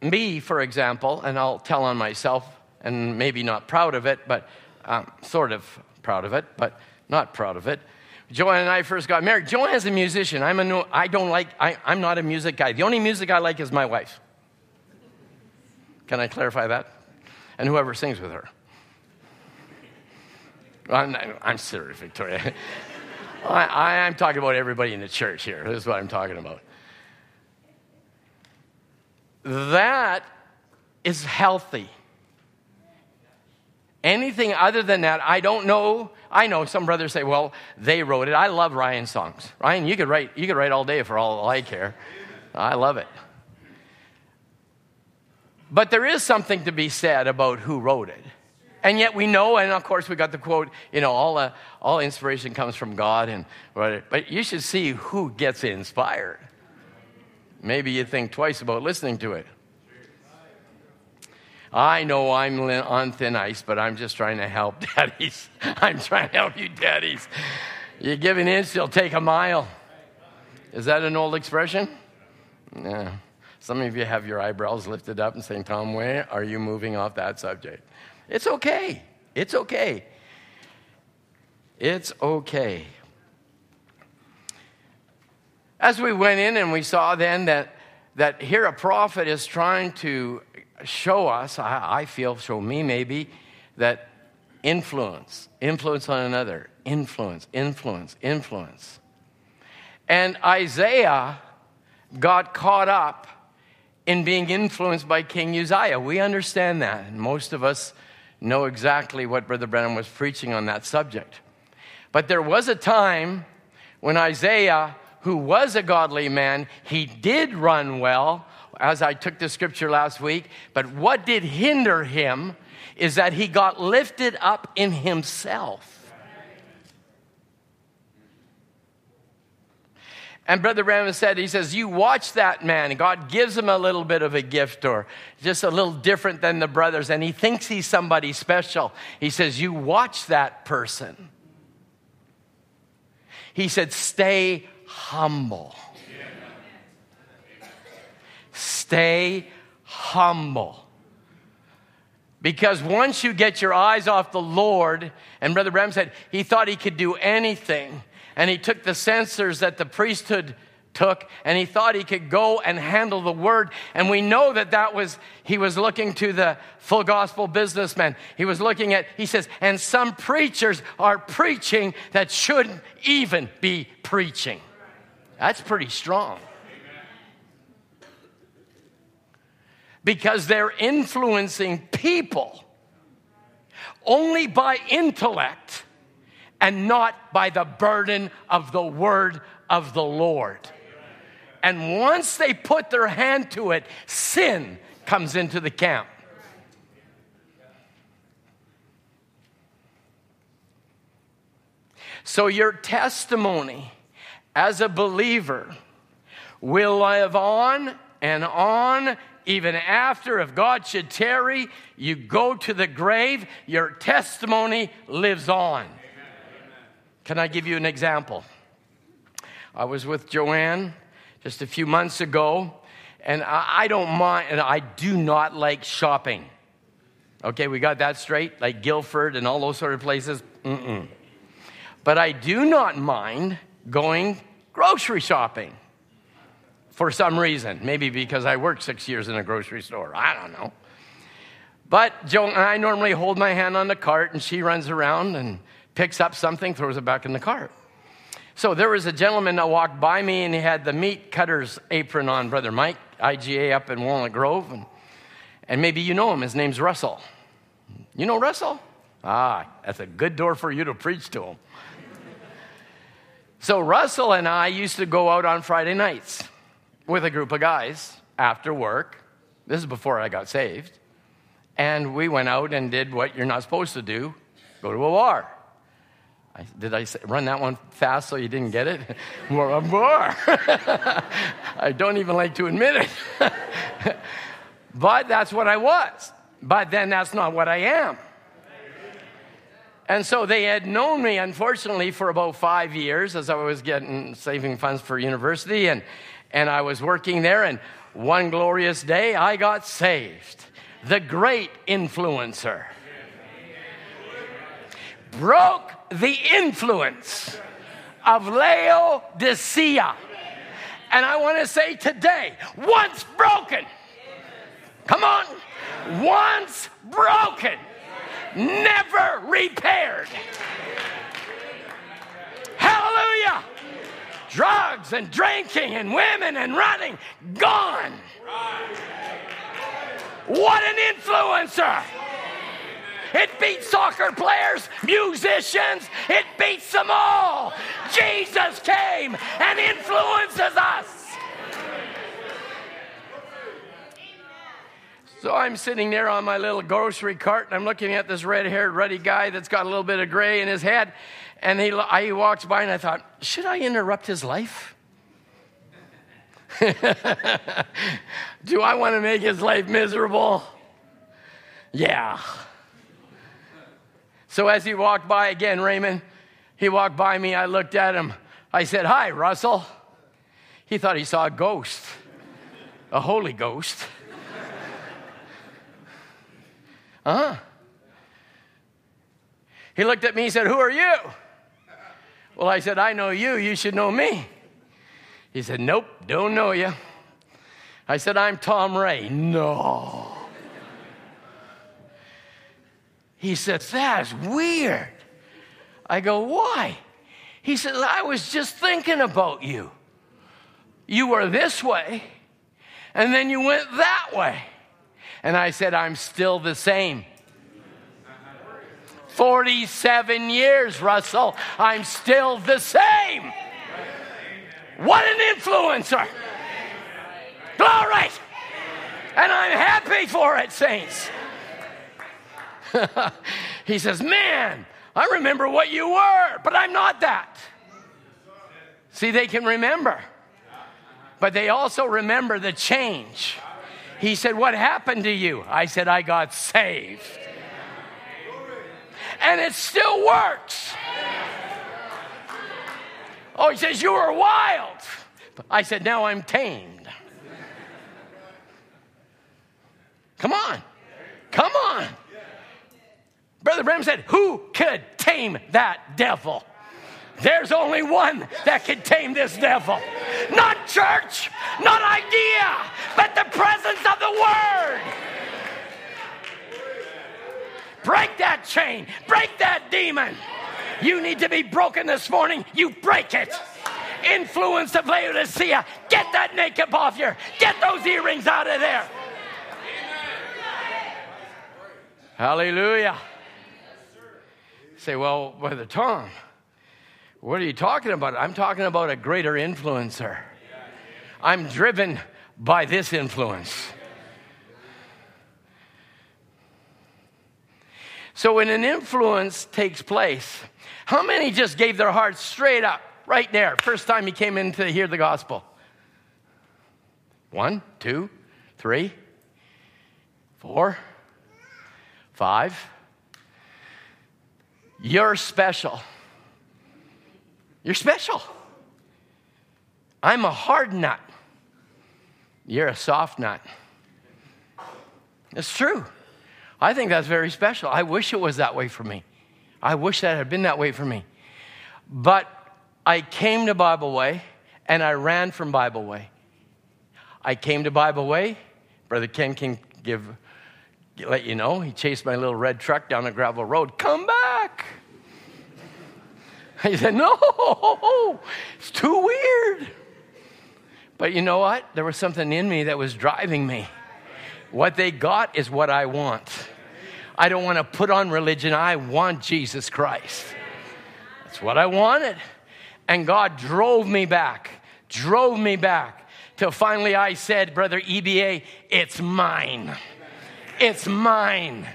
Speaker 5: me, for example, and I'll tell on myself, and maybe not proud of it, but um, sort of proud of it, but not proud of it. Joanne and I first got married. Joanne's a musician. I'm a no, I don't like, I, I'm not a music guy. The only music I like is my wife. Can I clarify that? And whoever sings with her. I'm, I'm serious, Victoria. I, am talking about everybody in the church here. This is what I'm talking about. That is healthy. Anything other than that, I don't know. I know some brothers say, well, they wrote it. I love Ryan's songs. Ryan, you could write, you could write all day for all I care. I love it. But there is something to be said about who wrote it. And yet we know, and of course we got the quote, you know, all, uh, all inspiration comes from God. And, but you should see who gets inspired. Maybe you think twice about listening to it. I know I'm on thin ice, but I'm just trying to help daddies. I'm trying to help you, daddies. You give an inch, you'll take a mile. Is that an old expression? Yeah. Some of you have your eyebrows lifted up and saying, Tom, where are you moving off that subject? It's okay. It's okay. It's okay. As we went in and we saw then that, that here a prophet is trying to show us, I, I feel, show me maybe, that influence, influence on another, influence, influence, influence. And Isaiah got caught up in being influenced by King Uzziah. We understand that. And most of us know exactly what Brother Branham was preaching on that subject. But there was a time when Isaiah, who was a godly man, he did run well, as I took the scripture last week. But what did hinder him is that he got lifted up in himself. And Brother Branham said, he says, You watch that man. God gives him a little bit of a gift or just a little different than the brothers, and he thinks he's somebody special. He says, You watch that person. He said, Stay humble. Stay humble. Because once you get your eyes off the Lord, and Brother Branham said he thought he could do anything, and he took the censers that the priesthood took and he thought he could go and handle the word. And we know that that was he was looking to the full gospel businessman he was looking at he says and some preachers are preaching that shouldn't even be preaching. That's pretty strong. Because they're influencing people only by intellect and not by the burden of the word of the Lord. And once they put their hand to it, sin comes into the camp. So your testimony as a believer will live on and on even after if God should tarry, you go to the grave, your testimony lives on. Can I give you an example? I was with Joanne just a few months ago, and I, don't mind, and I do not like shopping. Okay, we got that straight, like Guildford and all those sort of places. Mm-mm. But I do not mind going grocery shopping for some reason. Maybe because I worked six years in a grocery store. I don't know. But Joe and I normally hold my hand on the cart, and she runs around and picks up something, throws it back in the cart. So there was a gentleman that walked by me, and he had the meat cutter's apron on, Brother Mike, IGA up in Walnut Grove. And, and maybe you know him. His name's Russell. You know Russell? Ah, that's a good door for you to preach to him. so Russell and I used to go out on Friday nights with a group of guys after work. This is before I got saved. And we went out and did what you're not supposed to do go to a bar. I, did I say, run that one fast so you didn't get it? More uh, a bar. I don't even like to admit it. but that's what I was. But then that's not what I am. And so they had known me, unfortunately, for about five years as I was getting saving funds for university. And, and I was working there, and one glorious day I got saved. The great influencer broke the influence of Laodicea. And I want to say today, once broken, come on, once broken, never repaired. Hallelujah drugs and drinking and women and running, gone. What an influencer! It beats soccer players, musicians. It beats them all. Jesus came and influences us. So I'm sitting there on my little grocery cart and I'm looking at this red haired, ruddy guy that's got a little bit of gray in his head. And he, he walks by and I thought, should I interrupt his life? Do I want to make his life miserable? Yeah. So as he walked by again, Raymond, he walked by me. I looked at him. I said, Hi, Russell. He thought he saw a ghost, a Holy Ghost. Uh huh. He looked at me and said, Who are you? Well, I said, I know you. You should know me. He said, Nope, don't know you. I said, I'm Tom Ray. No. He said, That's weird. I go, Why? He said, I was just thinking about you. You were this way, and then you went that way. And I said, I'm still the same. 47 years, Russell. I'm still the same. What an influencer. Glory. And I'm happy for it, saints. he says, Man, I remember what you were, but I'm not that. See, they can remember, but they also remember the change. He said, What happened to you? I said, I got saved. And it still works. Oh, he says, You were wild. I said, Now I'm tamed. Come on. Come on. Brother Branham said, Who could tame that devil? There's only one that can tame this devil. Not church, not idea, but the presence of the Word. Break that chain, break that demon. You need to be broken this morning. You break it. Influence of Laodicea. Get that makeup off you. Get those earrings out of there. Hallelujah. Say, well, Brother Tom, what are you talking about? I'm talking about a greater influencer. I'm driven by this influence. So when an influence takes place, how many just gave their hearts straight up right there, first time he came in to hear the gospel? One, two, three, four, five. You're special. You're special. I'm a hard nut. You're a soft nut. It's true. I think that's very special. I wish it was that way for me. I wish that had been that way for me. But I came to Bible Way and I ran from Bible Way. I came to Bible Way. Brother Ken can give, let you know, he chased my little red truck down a gravel road. Come back. I said, No, it's too weird. But you know what? There was something in me that was driving me. What they got is what I want. I don't want to put on religion. I want Jesus Christ. That's what I wanted. And God drove me back, drove me back till finally I said, Brother EBA, it's mine. It's mine.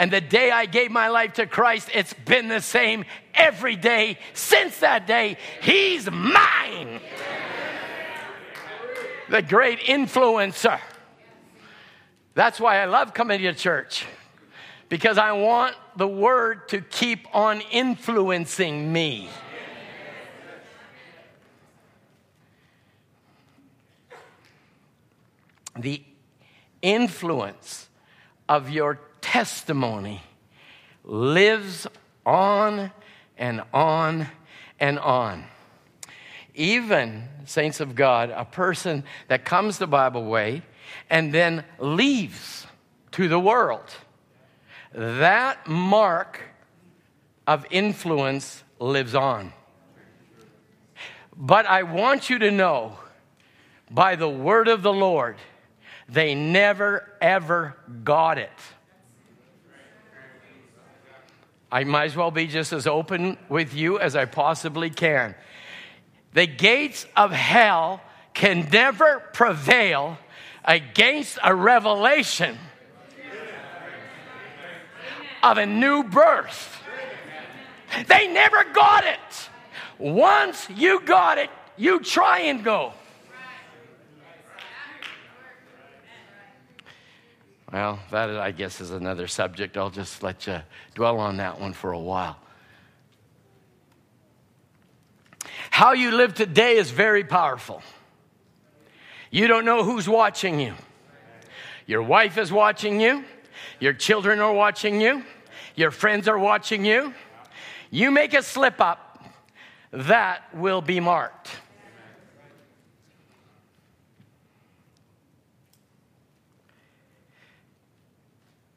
Speaker 5: And the day I gave my life to Christ, it's been the same every day since that day. He's mine. The great influencer. That's why I love coming to church because I want the word to keep on influencing me. The influence of your testimony lives on and on and on. Even, saints of God, a person that comes the Bible way and then leaves to the world, that mark of influence lives on. But I want you to know by the word of the Lord, they never ever got it. I might as well be just as open with you as I possibly can. The gates of hell can never prevail against a revelation of a new birth. They never got it. Once you got it, you try and go. Well, that I guess is another subject. I'll just let you dwell on that one for a while. How you live today is very powerful. You don't know who's watching you. Your wife is watching you. Your children are watching you. Your friends are watching you. You make a slip up, that will be marked.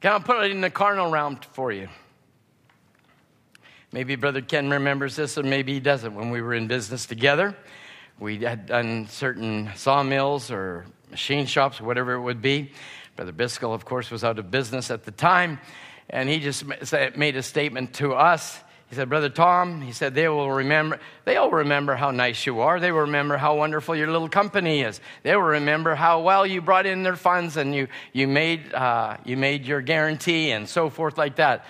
Speaker 5: Can I put it in the carnal realm for you? Maybe Brother Ken remembers this, or maybe he doesn't. When we were in business together, we had done certain sawmills or machine shops, whatever it would be. Brother Biscoe, of course, was out of business at the time, and he just made a statement to us. He said, Brother Tom, he said, they will remember, they'll remember how nice you are. They will remember how wonderful your little company is. They will remember how well you brought in their funds and you, you, made, uh, you made your guarantee and so forth like that.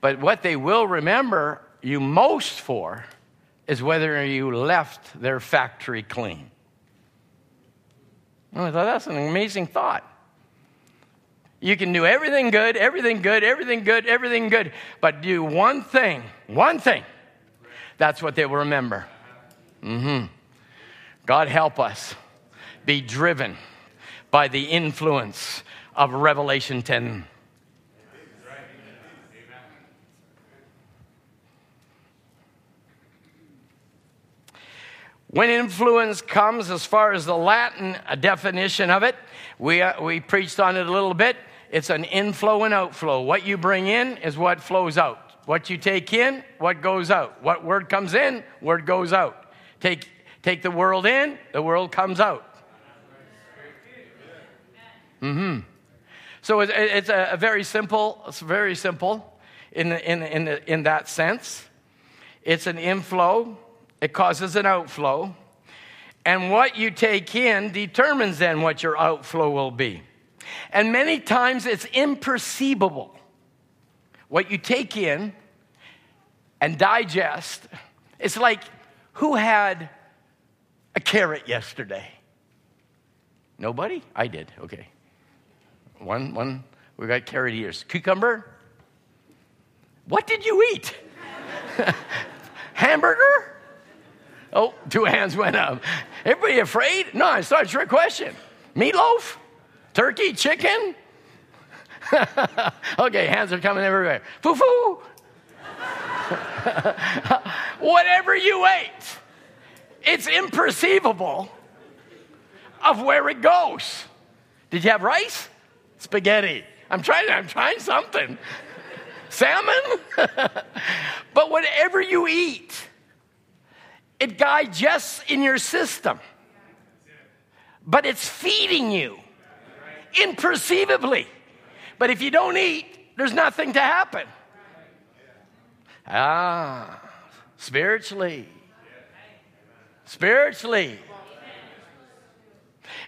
Speaker 5: But what they will remember you most for is whether you left their factory clean. I thought that's an amazing thought. You can do everything good, everything good, everything good, everything good, but do one thing, one thing. That's what they will remember. Mm-hmm. God help us be driven by the influence of Revelation 10. When influence comes, as far as the Latin definition of it, we, uh, we preached on it a little bit. It's an inflow and outflow. What you bring in is what flows out. What you take in, what goes out. What word comes in, word goes out. Take, take the world in, the world comes out. Mm-hmm. So it's, it's a, a very simple, it's very simple in, the, in, in, the, in that sense. It's an inflow, it causes an outflow. And what you take in determines then what your outflow will be. And many times it's imperceivable. What you take in and digest, it's like who had a carrot yesterday? Nobody? I did. Okay. One, one, we got carrot ears. Cucumber? What did you eat? Hamburger? Oh, two hands went up. Everybody afraid? No, it's not a trick question. Meatloaf? Turkey? Chicken? okay, hands are coming everywhere. Foo foo. Whatever you ate, it's imperceivable of where it goes. Did you have rice? Spaghetti. I'm trying, I'm trying something. Salmon? but whatever you eat, it digests in your system. But it's feeding you imperceivably. But if you don't eat, there's nothing to happen. Ah, spiritually. Spiritually.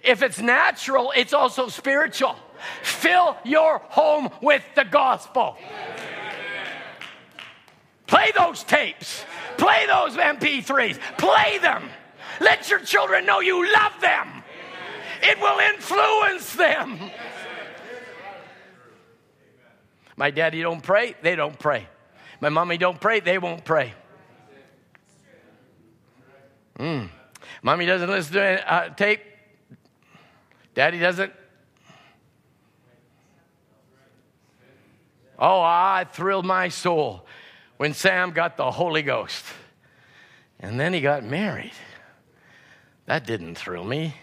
Speaker 5: If it's natural, it's also spiritual. Fill your home with the gospel. Play those tapes. Play those MP3s. Play them. Let your children know you love them. It will influence them. My daddy don't pray, they don't pray. My mommy don't pray, they won't pray. Mm. Mommy doesn't listen to uh, tape. Daddy doesn't. Oh, I thrilled my soul when Sam got the Holy Ghost. And then he got married. That didn't thrill me,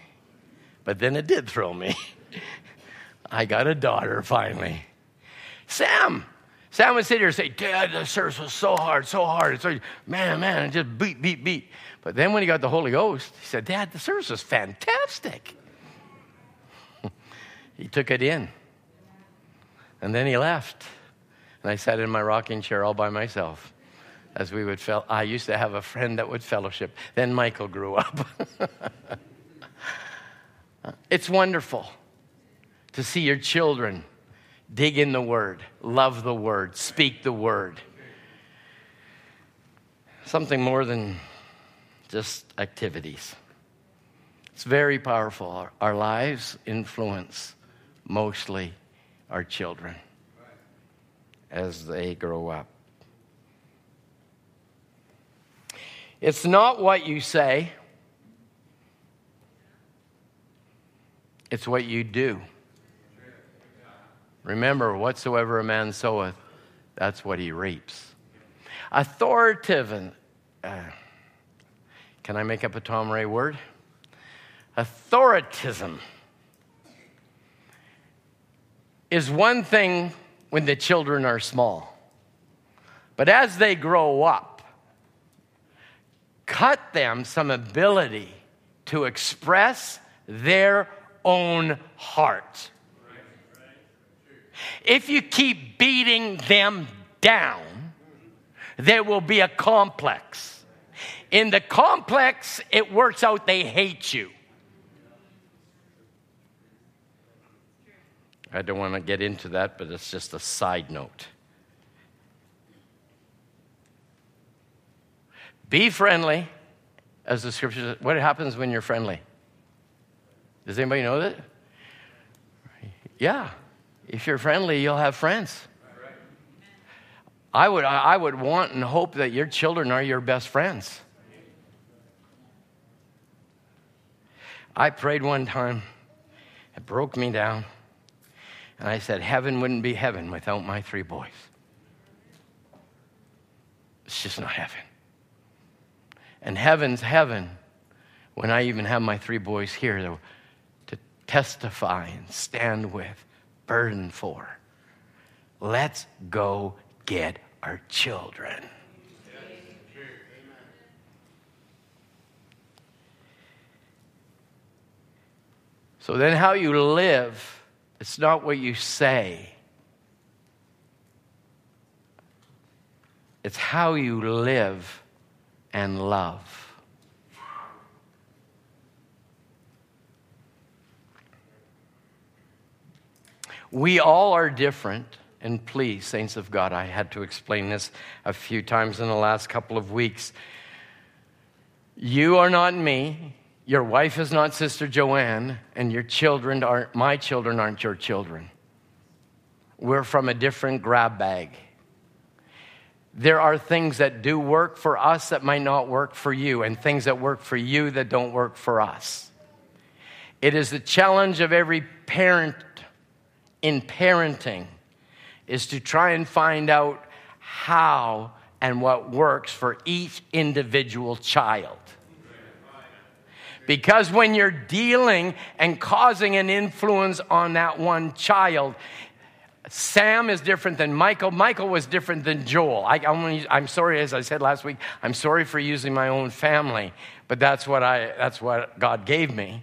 Speaker 5: but then it did thrill me. I got a daughter finally. Sam, Sam would sit here and say, Dad, the service was so hard, so hard. It's like, man, man, and just beat, beat, beat. But then when he got the Holy Ghost, he said, Dad, the service was fantastic. he took it in. And then he left. And I sat in my rocking chair all by myself as we would fel- I used to have a friend that would fellowship. Then Michael grew up. it's wonderful to see your children dig in the word, love the word, speak the word. Something more than just activities. It's very powerful. Our, our lives influence mostly our children as they grow up. It's not what you say, it's what you do. Remember, whatsoever a man soweth, that's what he reaps. Authoritative, and, uh, can I make up a Tom Ray word? Authoritism is one thing when the children are small. But as they grow up, cut them some ability to express their own heart. If you keep beating them down, there will be a complex. In the complex, it works out they hate you. I don't want to get into that, but it's just a side note. Be friendly, as the scripture says. What happens when you're friendly? Does anybody know that? Yeah. If you're friendly, you'll have friends. I would, I would want and hope that your children are your best friends. I prayed one time, it broke me down, and I said, Heaven wouldn't be heaven without my three boys. It's just not heaven. And heaven's heaven when I even have my three boys here to, testify and stand with, burden for. Let's go get our children. So then, how you live, it's not what you say, it's how you live and love. We all are different. And please, saints of God, I had to explain this a few times in the last couple of weeks. You are not me. Your wife is not Sister Joanne, and your children aren't, my children aren't your children. We're from a different grab bag. There are things that do work for us that might not work for you, and things that work for you that don't work for us. It is the challenge of every parent in parenting is to try and find out how and what works for each individual child. Because when you're dealing and causing an influence on that one child, Sam is different than Michael. Michael was different than Joel. I, am sorry, as I said last week, I'm sorry for using my own family, but that's what, I, that's what God gave me.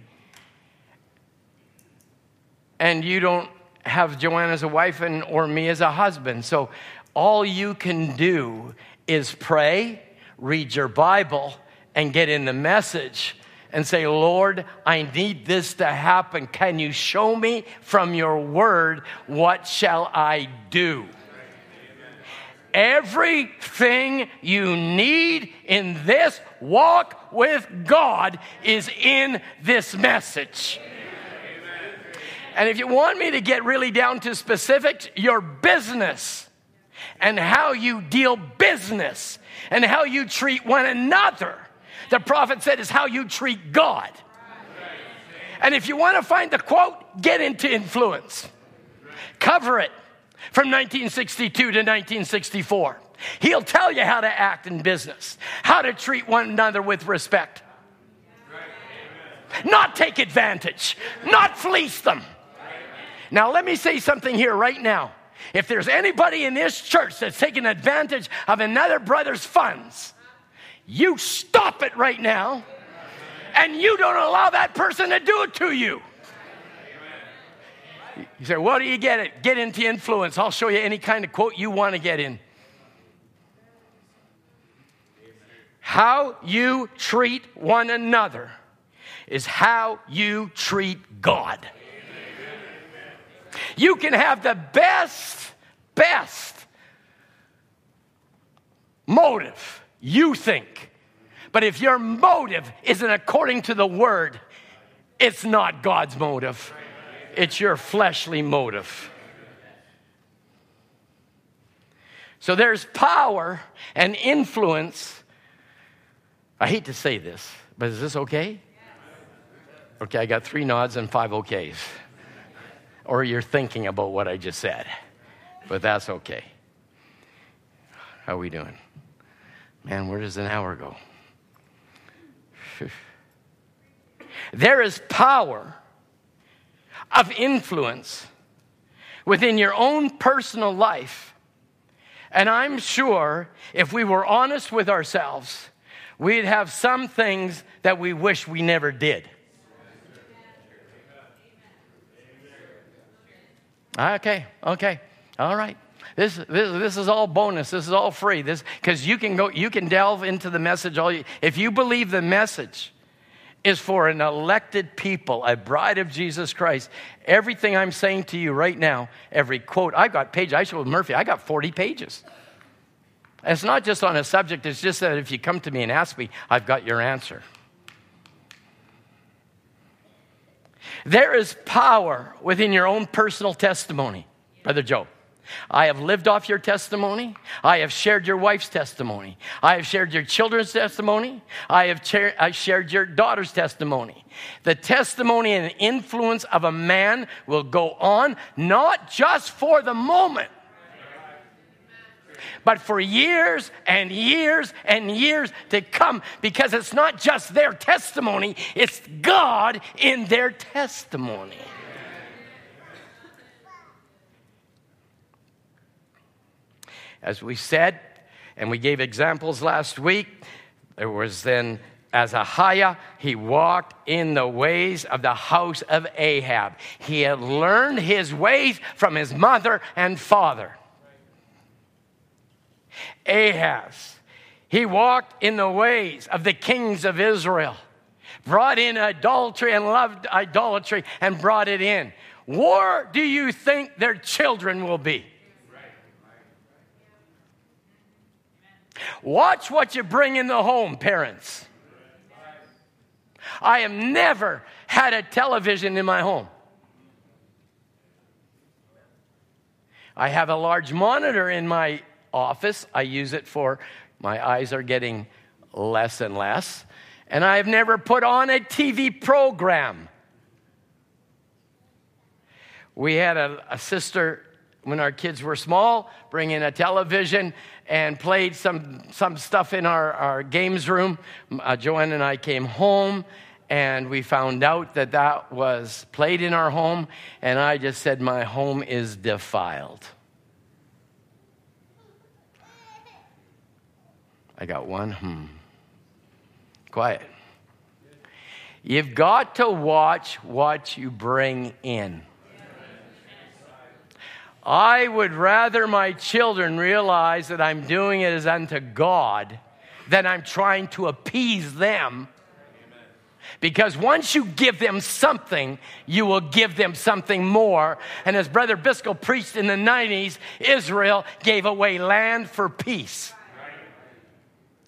Speaker 5: And you don't have Joanne as a wife and, or me as a husband. So all you can do is pray, read your Bible, and get in the message and say, Lord, I need this to happen. Can you show me from your word what shall I do? Everything you need in this walk with God is in this message. And if you want me to get really down to specifics, your business and how you deal business and how you treat one another, the prophet said, is how you treat God. And if you want to find the quote, get into influence. Cover it from 1962 to 1964. He'll tell you how to act in business, how to treat one another with respect, not take advantage, not fleece them. Now, let me say something here right now. If there's anybody in this church that's taking advantage of another brother's funds, you stop it right now and you don't allow that person to do it to you. You say, what do you get it? Get into influence. I'll show you any kind of quote you want to get in. How you treat one another is how you treat God. You can have the best, best motive you think. But if your motive isn't according to the word, it's not God's motive, it's your fleshly motive. So there's power and influence. I hate to say this, but is this okay? Okay, I got three nods and five okays. Or you're thinking about what I just said, but that's okay. How are we doing? Man, where does an hour go? There is power of influence within your own personal life. And I'm sure if we were honest with ourselves, we'd have some things that we wish we never did. Okay, okay, all right. This, this, this is all bonus. This is all free. This because you can go, you can delve into the message all you. If you believe the message is for an elected people, a bride of Jesus Christ, everything I'm saying to you right now, every quote I've got page, I showed Murphy. I got 40 pages. It's not just on a subject. It's just that if you come to me and ask me, I've got your answer. There is power within your own personal testimony, Brother Joe. I have lived off your testimony. I have shared your wife's testimony. I have shared your children's testimony. I have cha- I shared your daughter's testimony. The testimony and influence of a man will go on not just for the moment, but for years and years and years to come because it's not just their testimony, it's God in their testimony. As we said, and we gave examples last week, there was then Ahaziah, he walked in the ways of the house of Ahab. He had learned his ways from his mother and father. Ahaz, he walked in the ways of the kings of Israel, brought in adultery and loved idolatry and brought it in. War, do you think their children will be? Watch what you bring in the home, parents. I have never had a television in my home. I have a large monitor in my office. I use it for my eyes are getting less and less. And I've never put on a TV program. We had a, a sister when our kids were small bring in a television and played some, some stuff in our, our games room. Uh, Joanne and I came home and we found out that that was played in our home, and I just said, My home is defiled. I got one. Hmm. Quiet. You've got to watch what you bring in. I would rather my children realize that I'm doing it as unto God than I'm trying to appease them. Because once you give them something, you will give them something more. And as Brother Biscoe preached in the 90s, Israel gave away land for peace.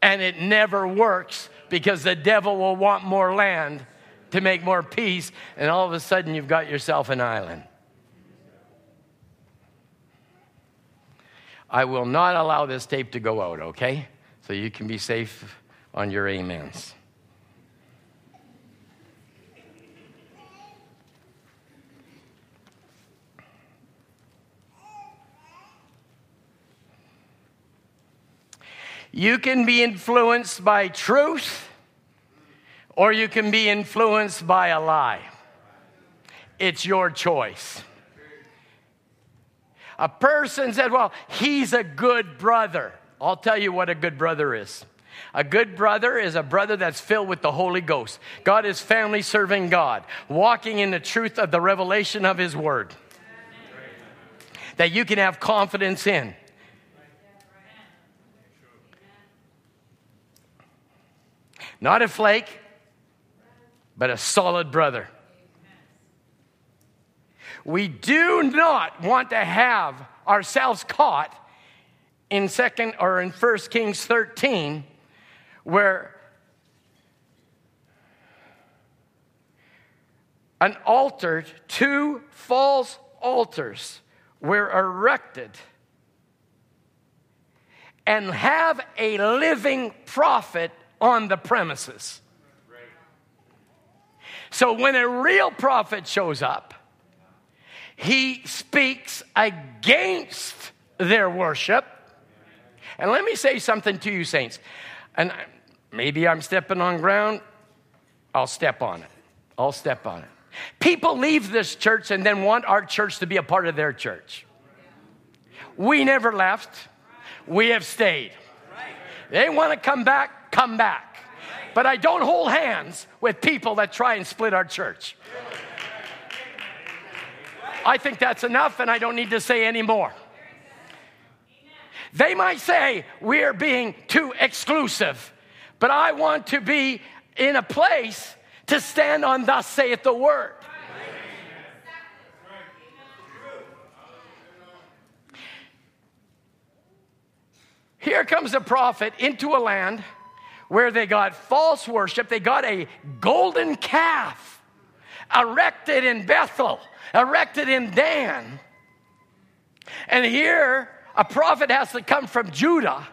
Speaker 5: And it never works because the devil will want more land to make more peace. And all of a sudden, you've got yourself an island. I will not allow this tape to go out, okay? So you can be safe on your amens. You can be influenced by truth, or you can be influenced by a lie. It's your choice. A person said, Well, he's a good brother. I'll tell you what a good brother is. A good brother is a brother that's filled with the Holy Ghost. God is family serving God, walking in the truth of the revelation of His Word. that you can have confidence in. Not a flake, but a solid brother. We do not want to have ourselves caught in second or in First Kings 13 where an altar, two false altars were erected and have a living prophet on the premises. So when a real prophet shows up, he speaks against their worship. And let me say something to you, saints. And maybe I'm stepping on ground. I'll step on it. I'll step on it. People leave this church and then want our church to be a part of their church. We never left, we have stayed. They want to come back, come back. But I don't hold hands with people that try and split our church. I think that's enough, and I don't need to say any more. They might say we're being too exclusive, but I want to be in a place to stand on thus saith the word. Here comes a prophet into a land where they got false worship. They got a golden calf erected in Bethel, erected in Dan. And here, a prophet has to come from Judah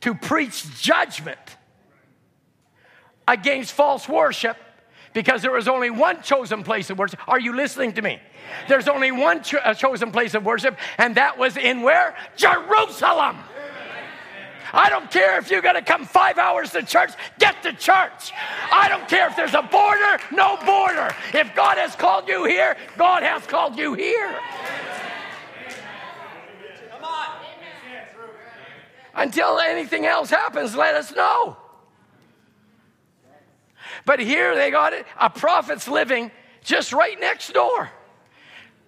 Speaker 5: to preach judgment against false worship because there was only one chosen place of worship. Are you listening to me? There's only one cho- chosen place of worship, and that was in where? Jerusalem. I don't care if you're going to come five hours to church, get to church. I don't care if there's a border, no border. If God has called you here, God has called you here. Come on. Until anything else happens, let us know. But here they got it. A prophet's living just right next door.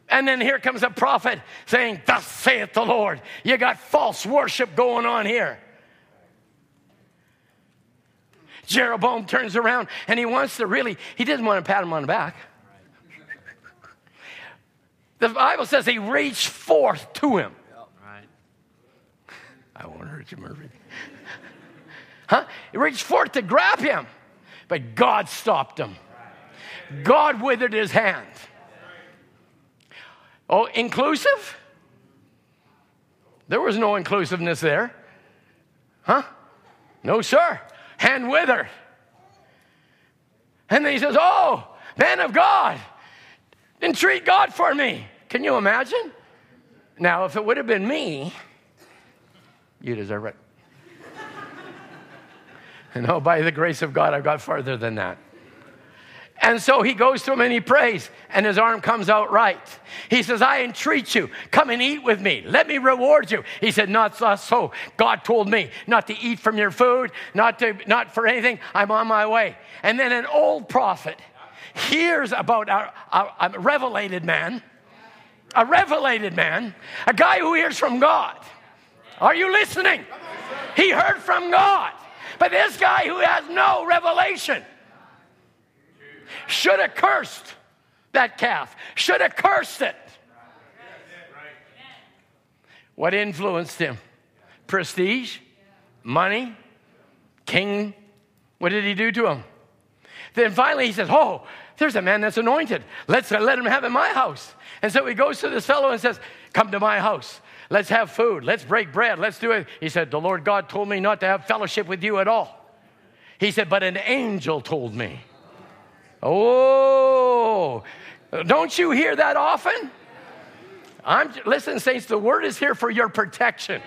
Speaker 5: And then here comes a prophet saying, Thus saith the Lord. You got false worship going on here. Jeroboam turns around and he wants to really, he doesn't want to pat him on the back. The Bible says he reached forth to him. I won't hurt you, Murphy. huh? He reached forth to grab him, but God stopped him. God withered his hand. Oh, inclusive? There was no inclusiveness there. Huh? No, sir. Hand withered. And then he says, Oh, man of God, entreat God for me. Can you imagine? Now, if it would have been me, you deserve it. and oh, by the grace of God, I've got farther than that. And so he goes to him and he prays, and his arm comes out right. He says, I entreat you, come and eat with me. Let me reward you. He said, Not so. God told me not to eat from your food, not, to, not for anything. I'm on my way. And then an old prophet hears about a, a, a revelated man, a revelated man, a guy who hears from God. Are you listening? He heard from God. But this guy who has no revelation should have cursed that calf, should have cursed it. What influenced him? Prestige, money, king. What did he do to him? Then finally he says, Oh, there's a man that's anointed. Let's let him have in my house. And so he goes to this fellow and says, Come to my house. Let's have food. Let's break bread. Let's do it. He said, The Lord God told me not to have fellowship with you at all. He said, But an angel told me. Oh, don't you hear that often? I'm listen, saints, the word is here for your protection.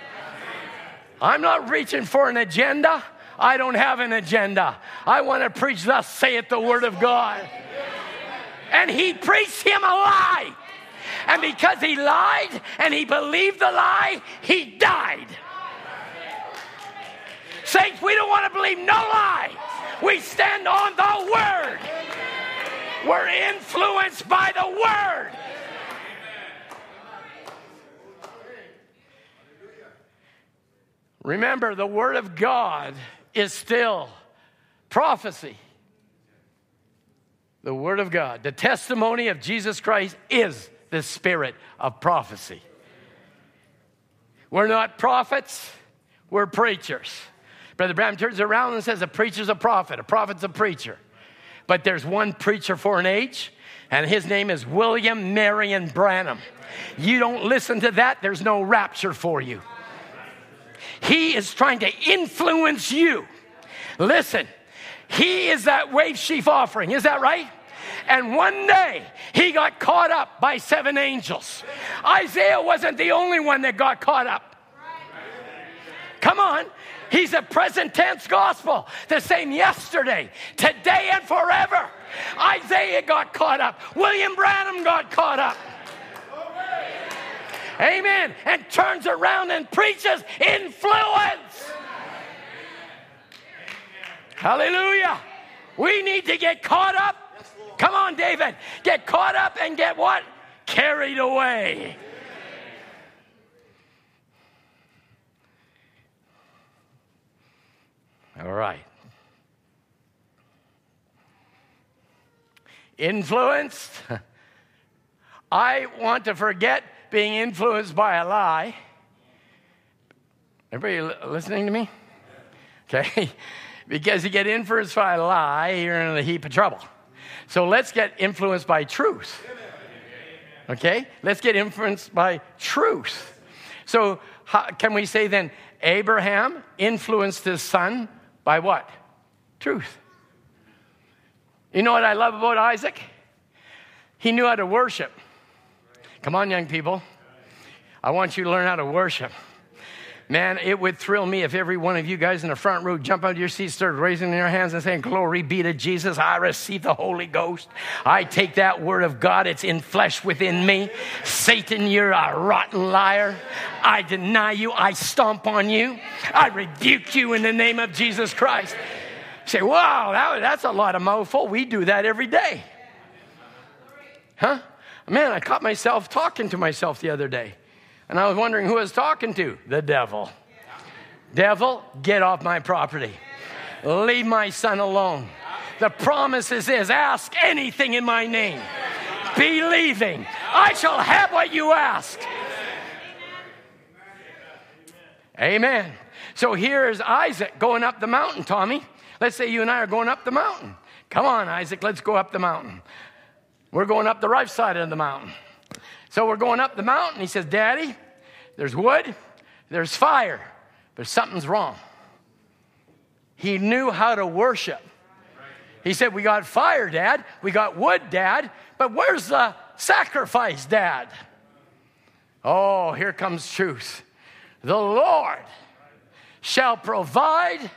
Speaker 5: I'm not reaching for an agenda. I don't have an agenda. I want to preach thus saith the word of God. And he preached him a lie. And because he lied and he believed the lie, he died. Saints, we don't want to believe no lie. We stand on the word. We're influenced by the word. Remember, the Word of God is still prophecy. The Word of God, the testimony of Jesus Christ is the spirit of prophecy. We're not prophets, we're preachers. Brother Branham turns around and says, A preacher's a prophet, a prophet's a preacher. But there's one preacher for an age, and his name is William Marion Branham. You don't listen to that, there's no rapture for you. He is trying to influence you. Listen, he is that wave sheaf offering, is that right? And one day he got caught up by seven angels. Isaiah wasn't the only one that got caught up. Come on. He's a present tense gospel, the same yesterday, today, and forever. Isaiah got caught up. William Branham got caught up. Amen. And turns around and preaches influence. Hallelujah. We need to get caught up. Come on, David. Get caught up and get what? Carried away. All right. Influenced. I want to forget being influenced by a lie. Everybody listening to me? Okay? because you get influenced by a lie, you're in a heap of trouble. So let's get influenced by truth. Okay? Let's get influenced by truth. So, how, can we say then Abraham influenced his son by what? Truth. You know what I love about Isaac? He knew how to worship. Come on, young people. I want you to learn how to worship. Man, it would thrill me if every one of you guys in the front row jump out of your seats, start raising your hands and saying, Glory be to Jesus. I receive the Holy Ghost. I take that word of God, it's in flesh within me. Satan, you're a rotten liar. I deny you. I stomp on you. I rebuke you in the name of Jesus Christ. Say, wow, that, that's a lot of mouthful. We do that every day. Huh? Man, I caught myself talking to myself the other day. And I was wondering who I was talking to. The devil. Devil, get off my property. Leave my son alone. The promise is ask anything in my name. Believing, I shall have what you ask. Amen. So here's Isaac going up the mountain, Tommy. Let's say you and I are going up the mountain. Come on, Isaac, let's go up the mountain. We're going up the right side of the mountain. So we're going up the mountain. He says, Daddy, there's wood, there's fire, but something's wrong. He knew how to worship. He said, We got fire, Dad. We got wood, Dad. But where's the sacrifice, Dad? Oh, here comes truth. The Lord shall provide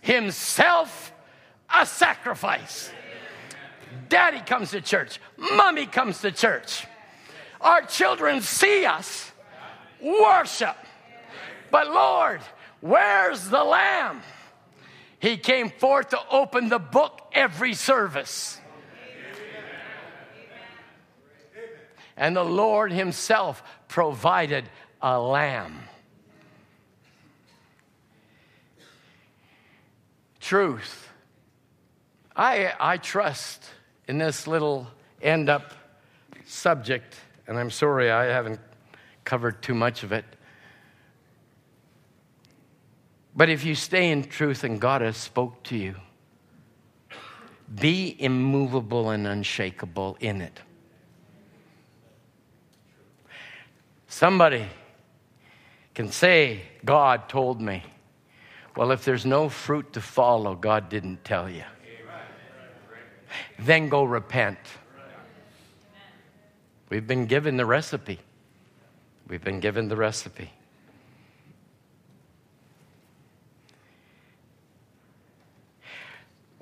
Speaker 5: himself a sacrifice. Daddy comes to church. Mommy comes to church. Our children see us worship. But Lord, where's the lamb? He came forth to open the book every service. And the Lord Himself provided a lamb. Truth. I, I trust in this little end up subject, and I'm sorry I haven't covered too much of it. But if you stay in truth and God has spoke to you, be immovable and unshakable in it. Somebody can say, God told me. Well, if there's no fruit to follow, God didn't tell you. Then go repent. We've been given the recipe. We've been given the recipe.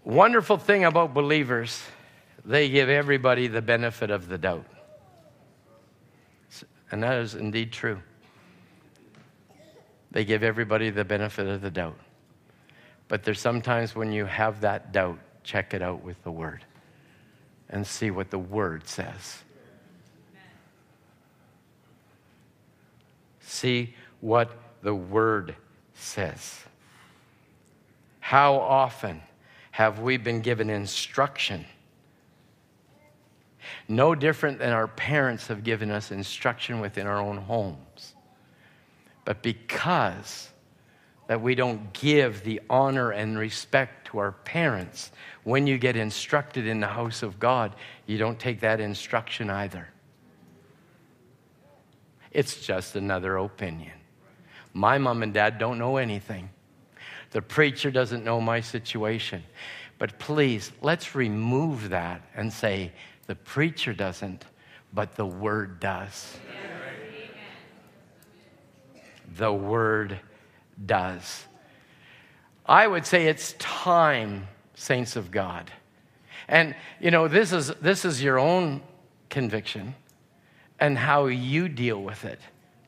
Speaker 5: Wonderful thing about believers, they give everybody the benefit of the doubt. And that is indeed true. They give everybody the benefit of the doubt. But there's sometimes when you have that doubt, check it out with the Word and see what the Word says. See what the Word says. How often have we been given instruction? No different than our parents have given us instruction within our own homes. But because that we don't give the honor and respect to our parents, when you get instructed in the house of God, you don't take that instruction either. It's just another opinion. My mom and dad don't know anything. The preacher doesn't know my situation. But please, let's remove that and say, the preacher doesn't, but the word does. The word does. I would say it's time, saints of God. And you know, this is this is your own conviction and how you deal with it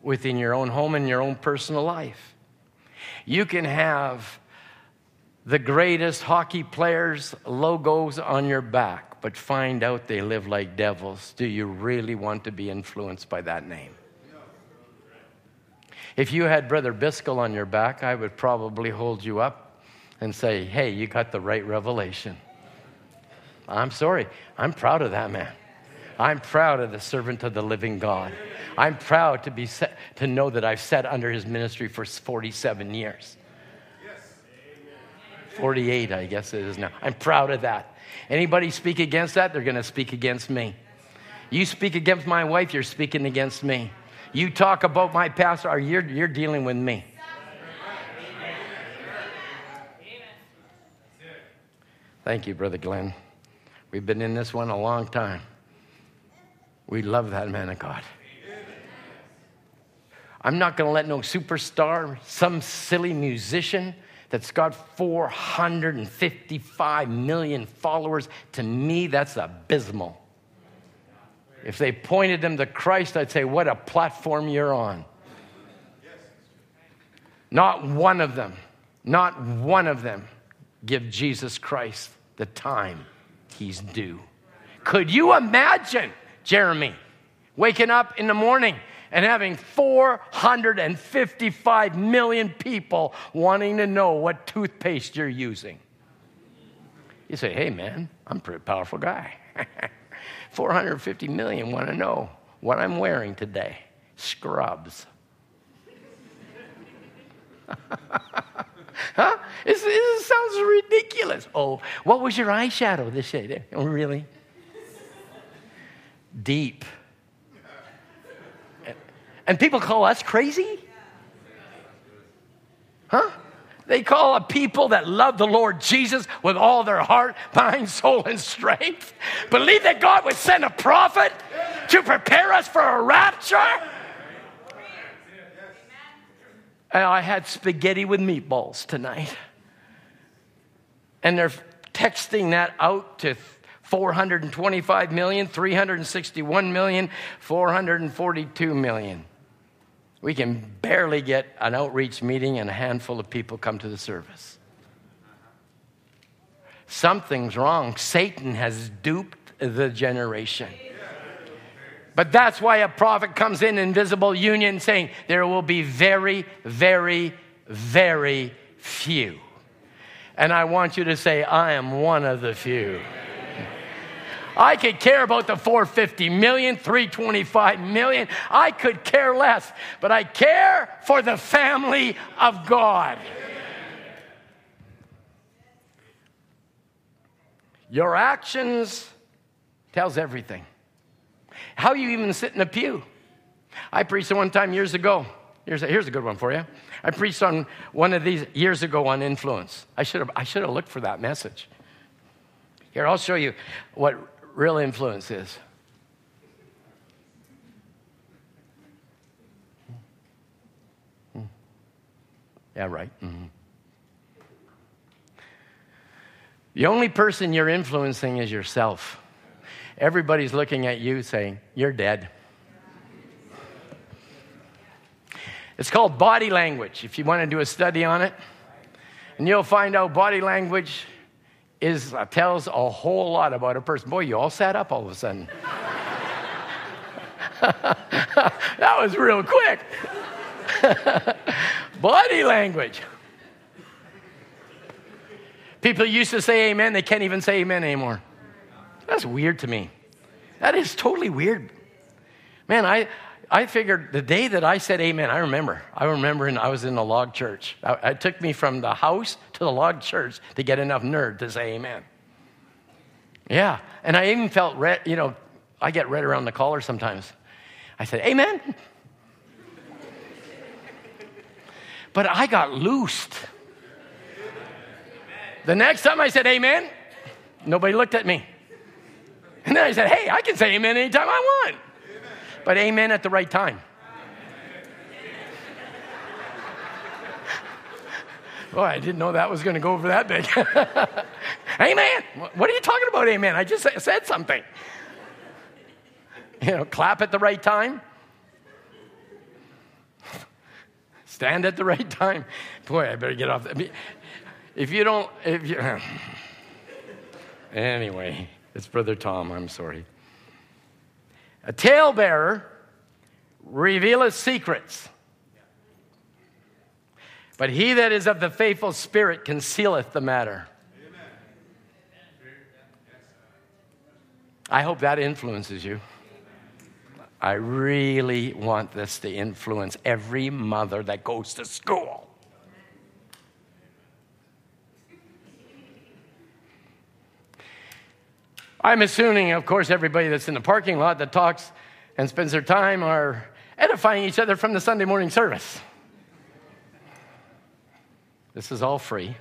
Speaker 5: within your own home and your own personal life. You can have the greatest hockey players' logos on your back, but find out they live like devils. Do you really want to be influenced by that name? If you had Brother Biscoe on your back, I would probably hold you up and say, Hey, you got the right revelation. I'm sorry. I'm proud of that man. I'm proud of the servant of the living God. I'm proud to, be set, to know that I've sat under his ministry for 47 years. 48, I guess it is now. I'm proud of that. Anybody speak against that, they're going to speak against me. You speak against my wife, you're speaking against me. You talk about my pastor, you're, you're dealing with me. Thank you, Brother Glenn. We've been in this one a long time. We love that man of God. I'm not going to let no superstar, some silly musician that's got 455 million followers, to me, that's abysmal. If they pointed them to Christ, I'd say, What a platform you're on. Not one of them, not one of them give Jesus Christ the time he's due. Could you imagine, Jeremy, waking up in the morning and having 455 million people wanting to know what toothpaste you're using? You say, hey, man, I'm a pretty powerful guy. 450 million want to know what I'm wearing today. Scrubs. huh? This, sounds ridiculous. Oh, what was your eyeshadow this shade? Oh, really? Deep. And people call us crazy? Huh? They call a people that love the Lord Jesus with all their heart, mind, soul, and strength. Believe that God would send a prophet to prepare us for a rapture. And I had spaghetti with meatballs tonight. And they're texting that out to 425 million, 361 million, 442 million. We can barely get an outreach meeting and a handful of people come to the service. Something's wrong. Satan has duped the generation. But that's why a prophet comes in invisible union saying there will be very, very, very few. And I want you to say, I am one of the few. I could care about the 450 million, 325 million. I could care less, but I care for the family of God. Your actions tells everything. How you even sit in a pew. I preached one time years ago. Here's a, here's a good one for you. I preached on one of these years ago on influence. I should have I should have looked for that message. Here, I'll show you what real influence is. Yeah, right. Mhm. The only person you're influencing is yourself. Everybody's looking at you saying, You're dead. It's called body language, if you want to do a study on it. And you'll find out body language is, uh, tells a whole lot about a person. Boy, you all sat up all of a sudden. that was real quick. Body language. People used to say amen, they can't even say amen anymore. That's weird to me. That is totally weird. Man, I, I figured the day that I said amen, I remember. I remember and I was in a log church. It took me from the house to the log church to get enough nerd to say amen. Yeah, and I even felt red, you know, I get red around the collar sometimes. I said, Amen. But I got loosed. The next time I said amen, nobody looked at me. And then I said, hey, I can say amen anytime I want. But amen at the right time. Boy, I didn't know that was going to go over that big. amen. What are you talking about, amen? I just said something. You know, clap at the right time. Stand at the right time. Boy, I better get off. that. If you don't, if you. Anyway, it's Brother Tom. I'm sorry. A talebearer revealeth secrets, but he that is of the faithful spirit concealeth the matter. I hope that influences you. I really want this to influence every mother that goes to school. I'm assuming, of course, everybody that's in the parking lot that talks and spends their time are edifying each other from the Sunday morning service. This is all free.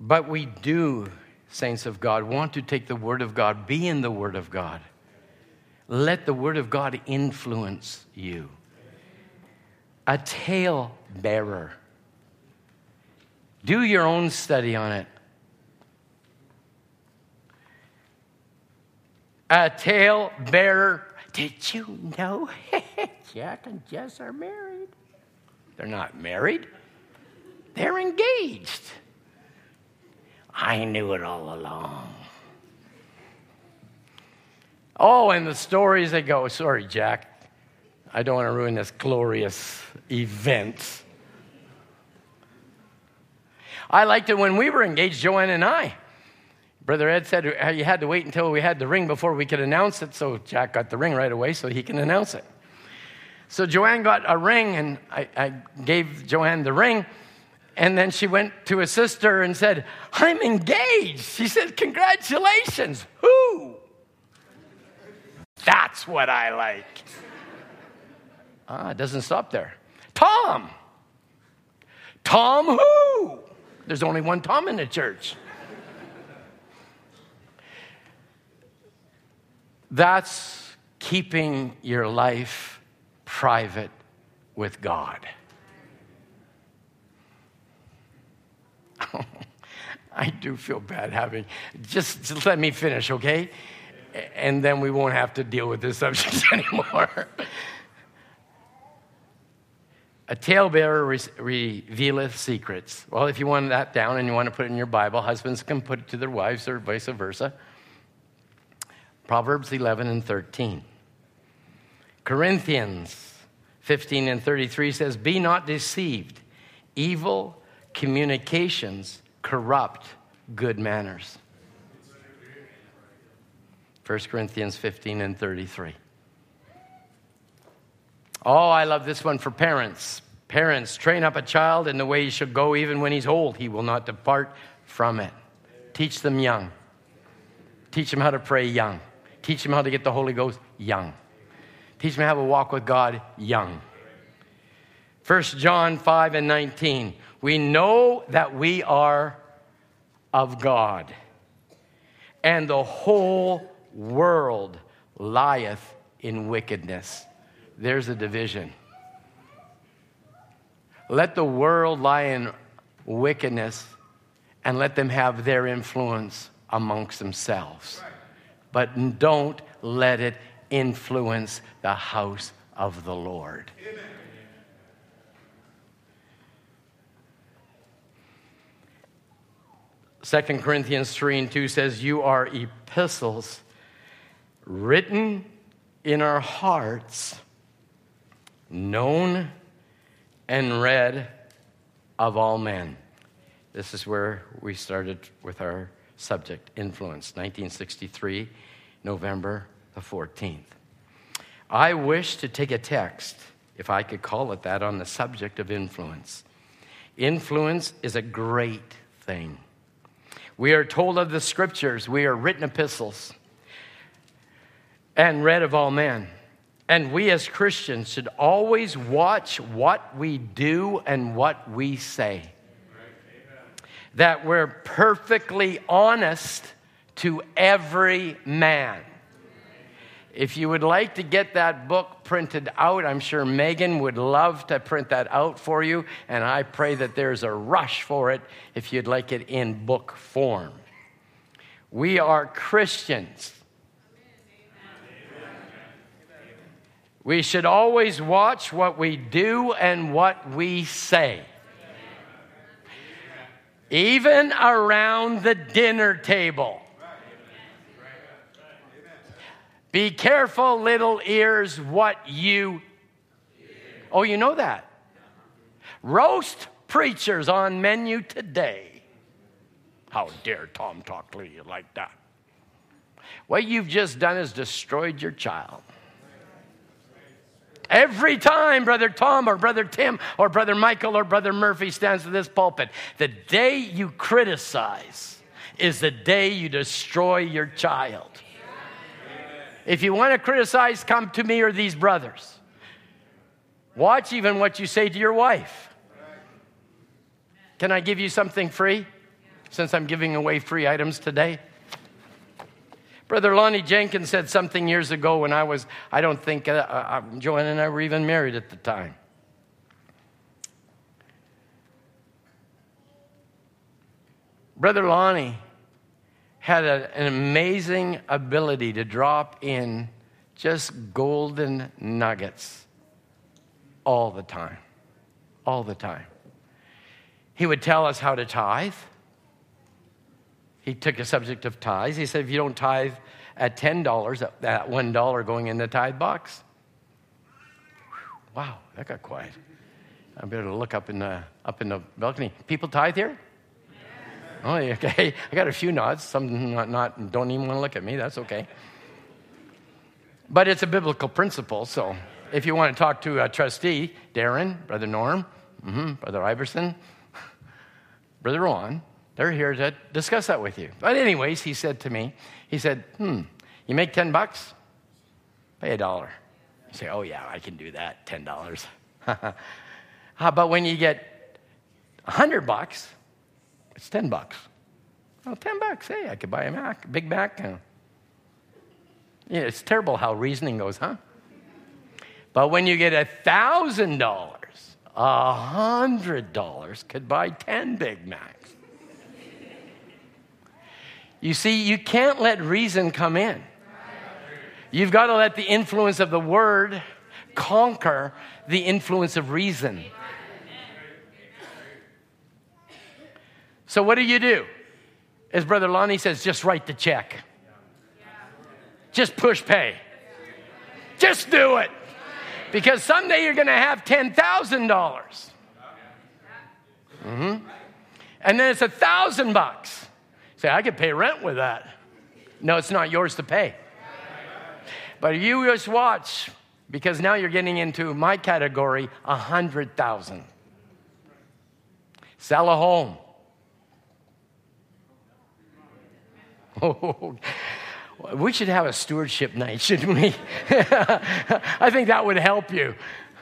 Speaker 5: But we do, saints of God, want to take the Word of God, be in the Word of God. Let the Word of God influence you. A tale bearer. Do your own study on it. A tale bearer. Did you know Jack and Jess are married? They're not married, they're engaged. I knew it all along. Oh, and the stories they go. Sorry, Jack. I don't want to ruin this glorious event. I liked it when we were engaged, Joanne and I. Brother Ed said you had to wait until we had the ring before we could announce it, so Jack got the ring right away so he can announce it. So Joanne got a ring, and I, I gave Joanne the ring. And then she went to a sister and said, I'm engaged. She said, Congratulations. Who? That's what I like. Ah, it doesn't stop there. Tom. Tom who? There's only one Tom in the church. That's keeping your life private with God. I do feel bad having, just, just let me finish, okay? And then we won't have to deal with this subject anymore. A talebearer re- revealeth secrets. Well, if you want that down and you want to put it in your Bible, husbands can put it to their wives or vice versa. Proverbs 11 and 13. Corinthians 15 and 33 says, Be not deceived. Evil communications corrupt good manners. 1 Corinthians 15 and 33. Oh, I love this one for parents. Parents, train up a child in the way he should go, even when he's old. He will not depart from it. Teach them young. Teach them how to pray young. Teach them how to get the Holy Ghost young. Teach them how to walk with God young. 1 John 5 and 19. We know that we are of God, and the whole world lieth in wickedness. There's a division. Let the world lie in wickedness and let them have their influence amongst themselves. But don't let it influence the house of the Lord. 2 Corinthians 3 and 2 says, You are epistles written in our hearts, known and read of all men. This is where we started with our subject, influence, 1963, November the 14th. I wish to take a text, if I could call it that, on the subject of influence. Influence is a great thing. We are told of the scriptures, we are written epistles and read of all men. And we as Christians should always watch what we do and what we say. That we're perfectly honest to every man. If you would like to get that book printed out, I'm sure Megan would love to print that out for you, and I pray that there's a rush for it if you'd like it in book form. We are Christians. We should always watch what we do and what we say. Even around the dinner table. Be careful, little ears, what you. Oh, you know that. Roast preachers on menu today. How dare Tom talk to you like that? What you've just done is destroyed your child. Every time Brother Tom or Brother Tim or Brother Michael or Brother Murphy stands in this pulpit, the day you criticize is the day you destroy your child. If you want to criticize, come to me or these brothers. Watch even what you say to your wife. Can I give you something free? Since I'm giving away free items today. Brother Lonnie Jenkins said something years ago when I was, I don't think, uh, uh, Joanne and I were even married at the time. Brother Lonnie had a, an amazing ability to drop in just golden nuggets all the time. All the time. He would tell us how to tithe. He took a subject of tithes. He said, if you don't tithe at $10, that $1 going in the tithe box. Wow, that got quiet. I better to look up in the, up in the balcony. People tithe here? Oh, okay. I got a few nods. Some not, not don't even want to look at me. That's okay. But it's a biblical principle. So if you want to talk to a trustee, Darren, Brother Norm, mm-hmm, Brother Iverson, Brother Ron, they're here to discuss that with you. But, anyways, he said to me, he said, hmm, you make 10 bucks? Pay a dollar. You say, oh, yeah, I can do that, $10. How about when you get 100 bucks? It's 10 bucks. Oh, 10 bucks. Hey, I could buy a Mac, a Big Mac. Yeah, it's terrible how reasoning goes, huh? But when you get a thousand dollars, a hundred dollars could buy 10 Big Macs. You see, you can't let reason come in. You've got to let the influence of the word conquer the influence of reason. So, what do you do? As Brother Lonnie says, just write the check. Just push pay. Just do it. Because someday you're going to have $10,000. Mm-hmm. And then it's a thousand bucks. Say, I could pay rent with that. No, it's not yours to pay. But you just watch, because now you're getting into my category, a hundred thousand. Sell a home. Oh, we should have a stewardship night, shouldn't we? I think that would help you.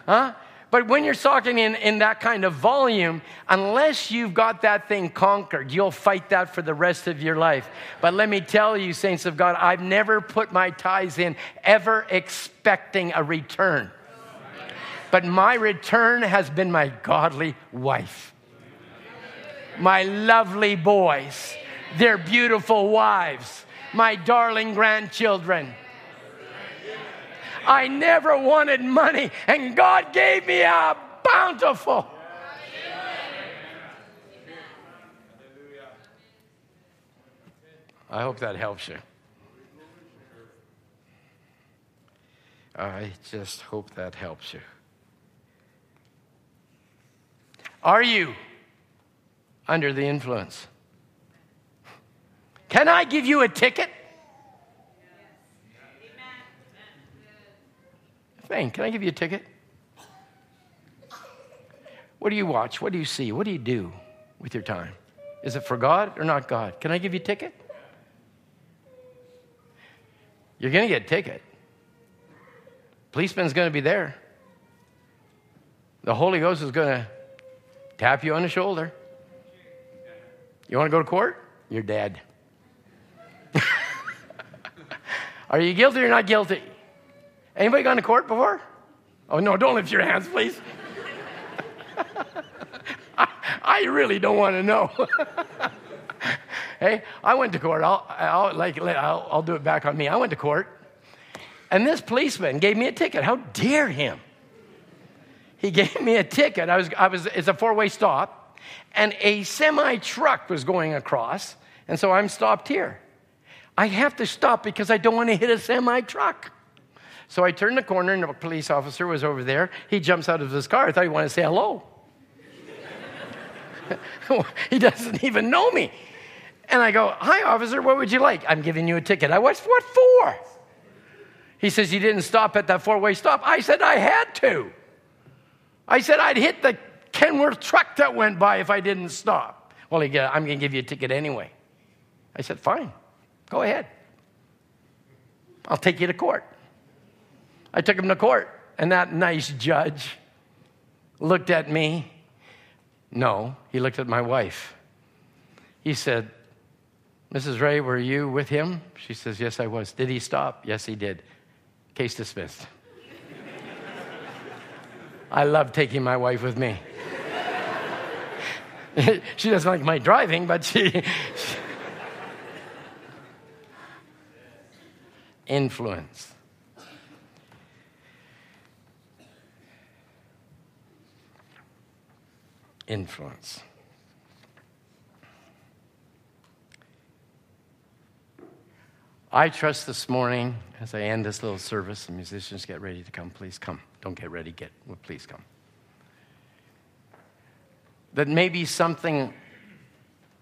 Speaker 5: Huh? But when you're talking in, in that kind of volume, unless you've got that thing conquered, you'll fight that for the rest of your life. But let me tell you, saints of God, I've never put my tithes in ever expecting a return. But my return has been my godly wife, my lovely boys, their beautiful wives, my darling grandchildren. I never wanted money, and God gave me a bountiful. I hope that helps you. I just hope that helps you. Are you under the influence? Can I give you a ticket? Thane, can I give you a ticket? What do you watch? What do you see? What do you do with your time? Is it for God or not God? Can I give you a ticket? You're going to get a ticket. Policeman's going to be there. The Holy Ghost is going to tap you on the shoulder. You want to go to court? You're dead. Are you guilty or not guilty? Anybody gone to court before? Oh, no, don't lift your hands, please. I, I really don't want to know. hey, I went to court. I'll, I'll, like, I'll, I'll do it back on me. I went to court, and this policeman gave me a ticket. How dare him? He gave me a ticket. I was, I was, it's a four way stop, and a semi truck was going across, and so I'm stopped here. I have to stop because I don't want to hit a semi truck. So I turned the corner, and a police officer was over there. He jumps out of his car. I thought he wanted to say hello. he doesn't even know me. And I go, Hi, officer, what would you like? I'm giving you a ticket. I was, What for? He says, You didn't stop at that four way stop. I said, I had to. I said, I'd hit the Kenworth truck that went by if I didn't stop. Well, he I'm going to give you a ticket anyway. I said, Fine, go ahead. I'll take you to court. I took him to court, and that nice judge looked at me. No, he looked at my wife. He said, Mrs. Ray, were you with him? She says, Yes, I was. Did he stop? Yes, he did. Case dismissed. I love taking my wife with me. she doesn't like my driving, but she. Influence. Influence. I trust this morning as I end this little service, the musicians get ready to come. Please come. Don't get ready, get, well, please come. That maybe something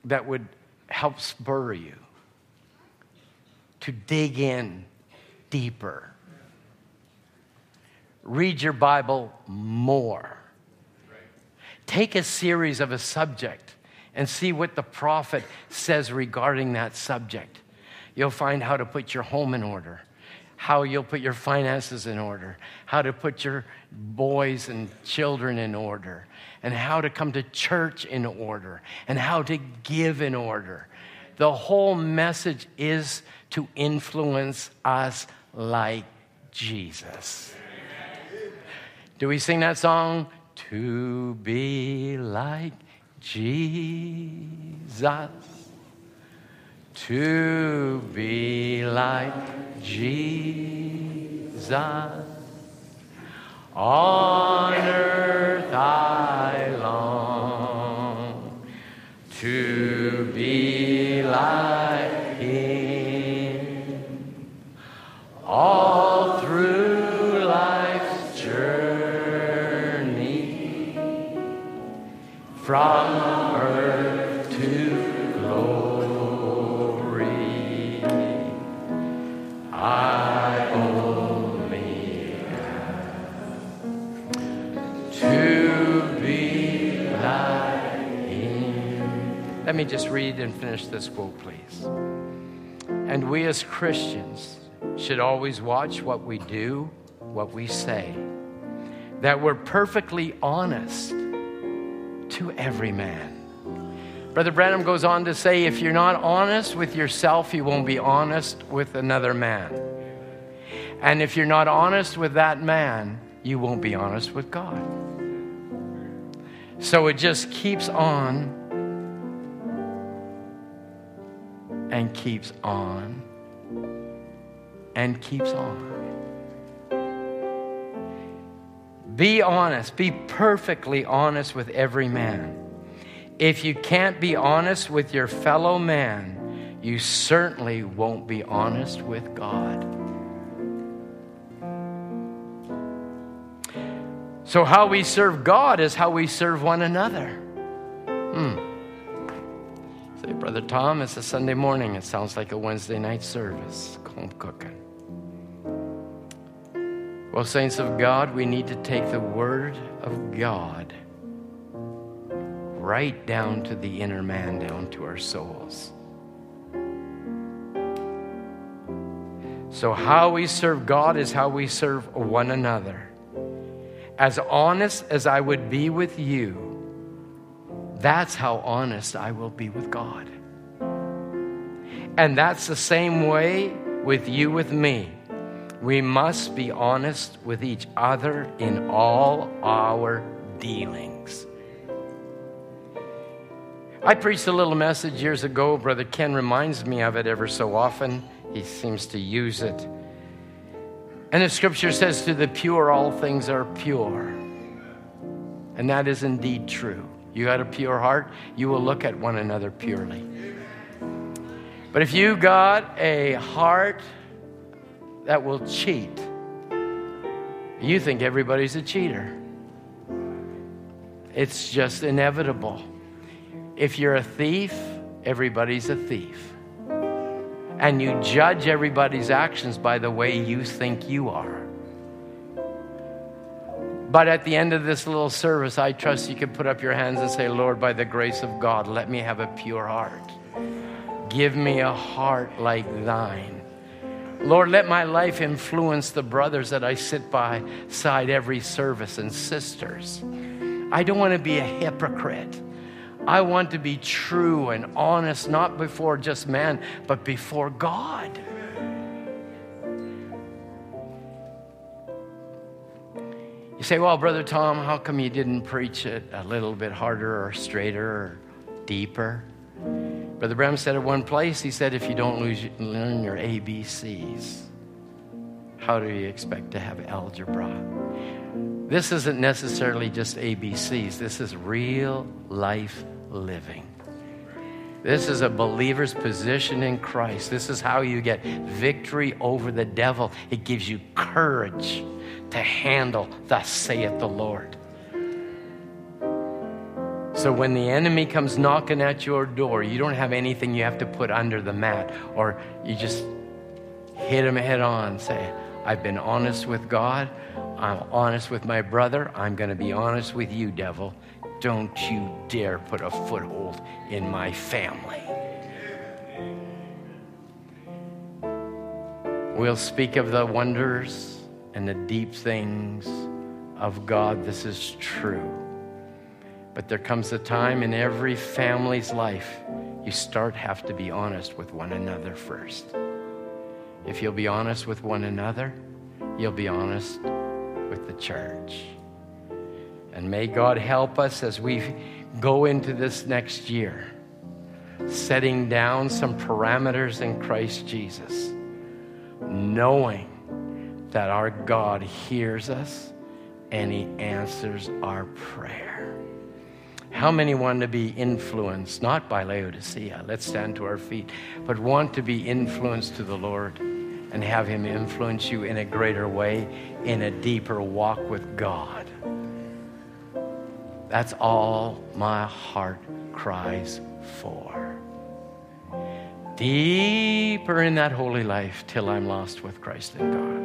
Speaker 5: that would help spur you to dig in deeper. Read your Bible more. Take a series of a subject and see what the prophet says regarding that subject. You'll find how to put your home in order, how you'll put your finances in order, how to put your boys and children in order, and how to come to church in order, and how to give in order. The whole message is to influence us like Jesus. Do we sing that song? To be like Jesus to be like Jesus. On earth I long to be like Him. All from earth to glory, I only have to be like Him. Let me just read and finish this quote, please. And we as Christians should always watch what we do, what we say, that we're perfectly honest to every man. Brother Branham goes on to say if you're not honest with yourself, you won't be honest with another man. And if you're not honest with that man, you won't be honest with God. So it just keeps on and keeps on and keeps on. Be honest, be perfectly honest with every man. If you can't be honest with your fellow man, you certainly won't be honest with God. So, how we serve God is how we serve one another. Hmm. Say, Brother Tom, it's a Sunday morning. It sounds like a Wednesday night service. Home cooking. Well, saints of God, we need to take the Word of God right down to the inner man, down to our souls. So, how we serve God is how we serve one another. As honest as I would be with you, that's how honest I will be with God. And that's the same way with you, with me. We must be honest with each other in all our dealings. I preached a little message years ago. Brother Ken reminds me of it ever so often. He seems to use it. And the scripture says, To the pure, all things are pure. And that is indeed true. You got a pure heart, you will look at one another purely. But if you got a heart that will cheat, you think everybody's a cheater. It's just inevitable. If you're a thief, everybody's a thief. And you judge everybody's actions by the way you think you are. But at the end of this little service, I trust you can put up your hands and say, Lord, by the grace of God, let me have a pure heart. Give me a heart like thine. Lord, let my life influence the brothers that I sit by side every service and sisters. I don't want to be a hypocrite. I want to be true and honest, not before just man, but before God. You say, well, Brother Tom, how come you didn't preach it a little bit harder or straighter or deeper? Brother Branham said at one place, he said, if you don't lose, learn your ABCs, how do you expect to have algebra? This isn't necessarily just ABCs, this is real life living. This is a believer's position in Christ. This is how you get victory over the devil. It gives you courage to handle, thus saith the Lord. So when the enemy comes knocking at your door, you don't have anything you have to put under the mat, or you just hit him head on. Say, I've been honest with God. I'm honest with my brother. I'm going to be honest with you, devil. Don't you dare put a foothold in my family. We'll speak of the wonders and the deep things of God. This is true. But there comes a time in every family's life you start have to be honest with one another first. If you'll be honest with one another, you'll be honest with the church. And may God help us as we go into this next year, setting down some parameters in Christ Jesus, knowing that our God hears us and He answers our prayer. How many want to be influenced, not by Laodicea, let's stand to our feet, but want to be influenced to the Lord and have Him influence you in a greater way, in a deeper walk with God? That's all my heart cries for. Deeper in that holy life till I'm lost with Christ in God.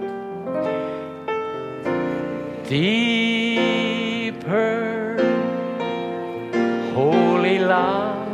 Speaker 5: Deeper, holy love.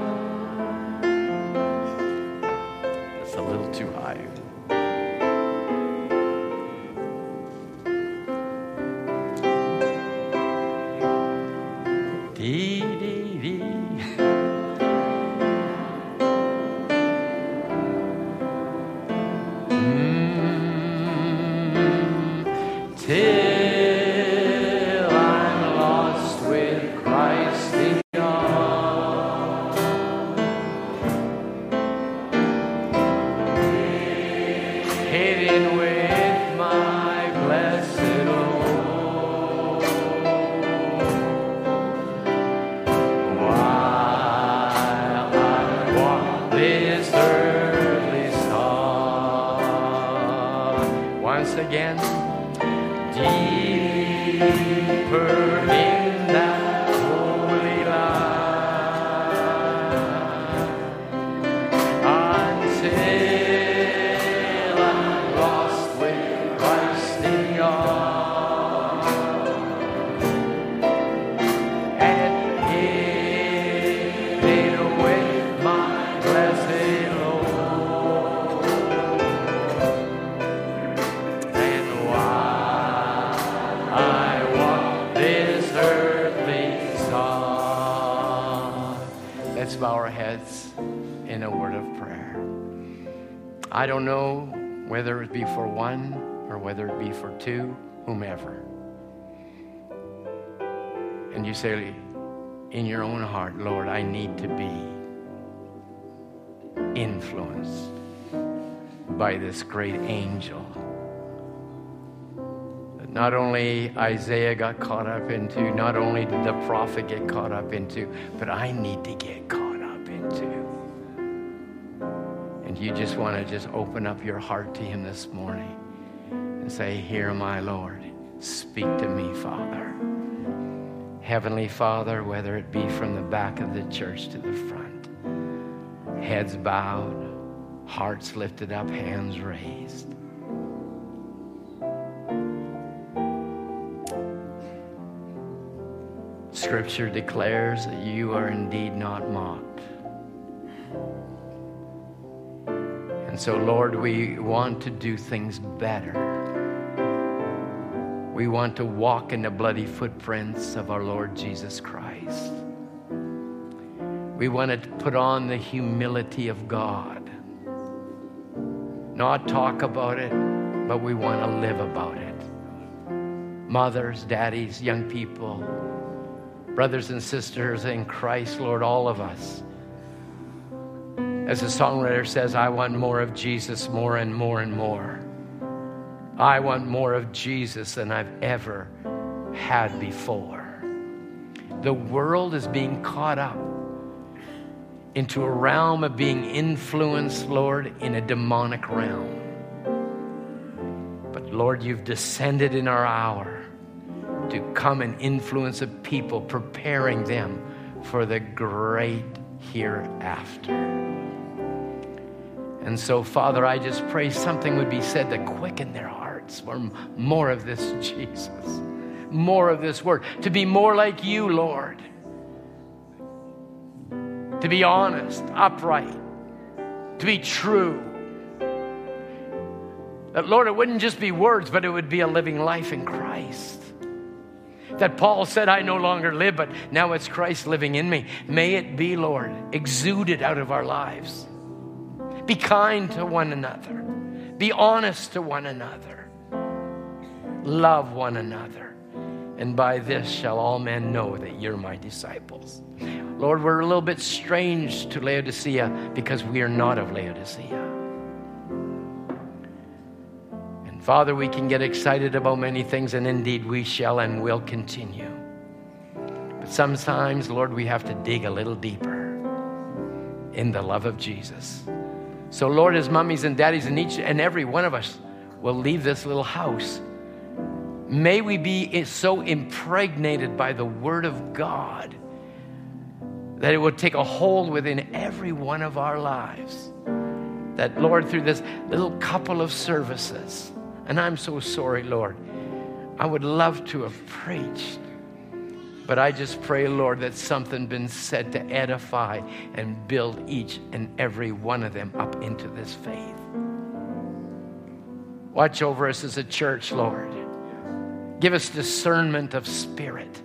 Speaker 5: Be for two, whomever. And you say in your own heart, Lord, I need to be influenced by this great angel. Not only Isaiah got caught up into, not only did the prophet get caught up into, but I need to get caught up into. And you just want to just open up your heart to him this morning and say, Here, my Lord, speak to me, Father. Heavenly Father, whether it be from the back of the church to the front, heads bowed, hearts lifted up, hands raised. Scripture declares that you are indeed not mocked. And so, Lord, we want to do things better. We want to walk in the bloody footprints of our Lord Jesus Christ. We want to put on the humility of God. Not talk about it, but we want to live about it. Mothers, daddies, young people, brothers and sisters in Christ, Lord, all of us. As the songwriter says, I want more of Jesus, more and more and more. I want more of Jesus than I've ever had before. The world is being caught up into a realm of being influenced, Lord, in a demonic realm. But Lord, you've descended in our hour to come and influence a people, preparing them for the great hereafter. And so, Father, I just pray something would be said to quicken their hearts for more of this Jesus, more of this word, to be more like you, Lord, to be honest, upright, to be true. That, Lord, it wouldn't just be words, but it would be a living life in Christ. That Paul said, I no longer live, but now it's Christ living in me. May it be, Lord, exuded out of our lives. Be kind to one another. Be honest to one another. Love one another. And by this shall all men know that you're my disciples. Lord, we're a little bit strange to Laodicea because we are not of Laodicea. And Father, we can get excited about many things, and indeed we shall and will continue. But sometimes, Lord, we have to dig a little deeper in the love of Jesus. So, Lord, as mummies and daddies, and each and every one of us will leave this little house, may we be so impregnated by the Word of God that it would take a hold within every one of our lives. That, Lord, through this little couple of services, and I'm so sorry, Lord, I would love to have preached. But I just pray, Lord, that something been said to edify and build each and every one of them up into this faith. Watch over us as a church, Lord. Give us discernment of spirit.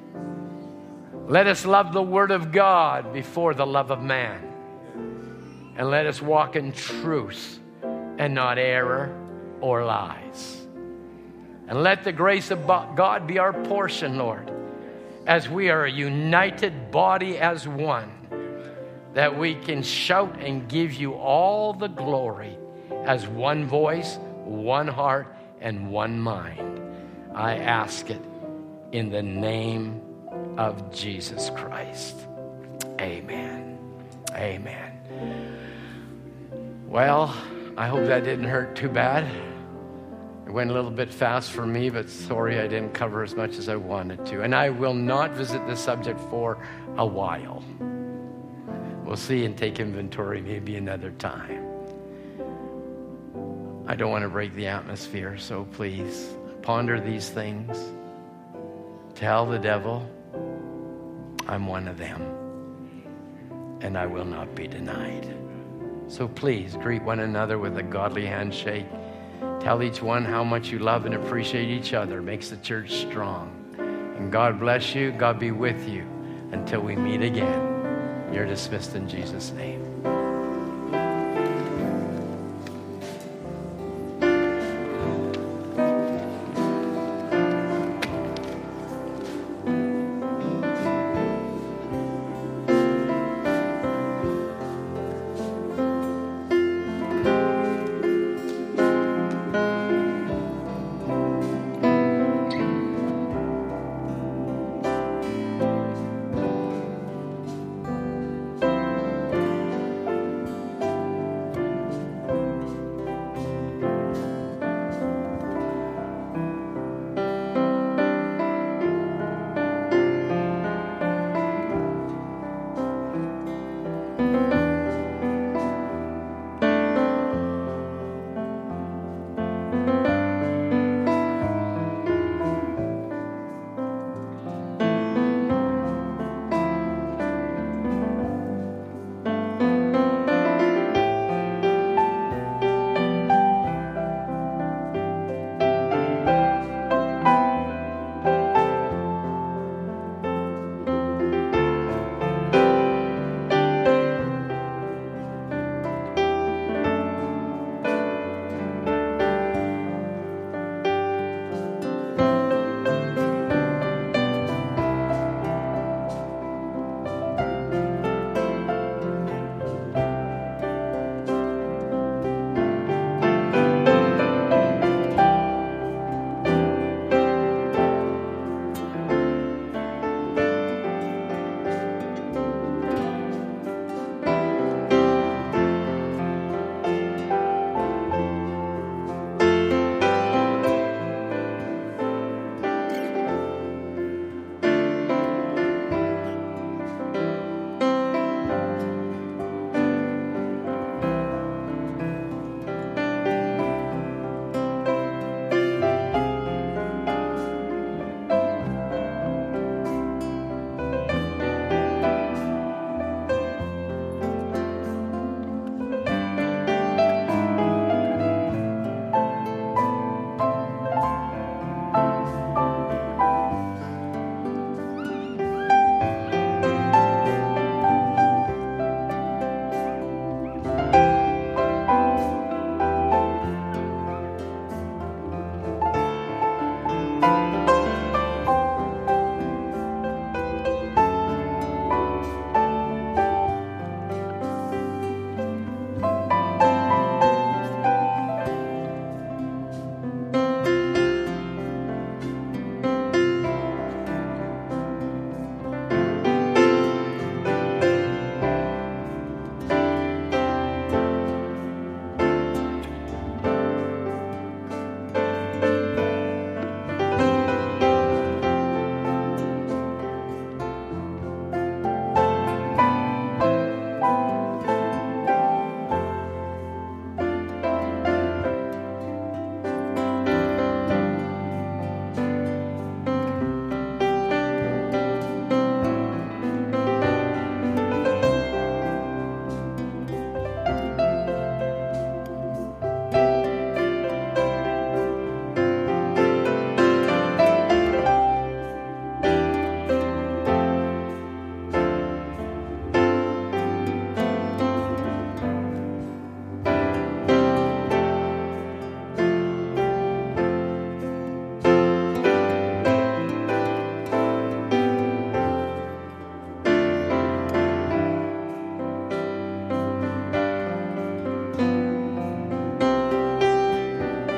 Speaker 5: Let us love the Word of God before the love of man. And let us walk in truth and not error or lies. And let the grace of God be our portion, Lord as we are a united body as one, that we can shout and give you all the glory as one voice, one heart, and one mind. I ask it in the name of Jesus Christ. Amen. Amen. Well, I hope that didn't hurt too bad. It went a little bit fast for me, but sorry I didn't cover as much as I wanted to. And I will not visit this subject for a while. We'll see and take inventory maybe another time. I don't want to break the atmosphere, so please ponder these things. Tell the devil, I'm one of them, and I will not be denied. So please greet one another with a godly handshake. Tell each one how much you love and appreciate each other. Makes the church strong. And God bless you. God be with you until we meet again. You're dismissed in Jesus' name.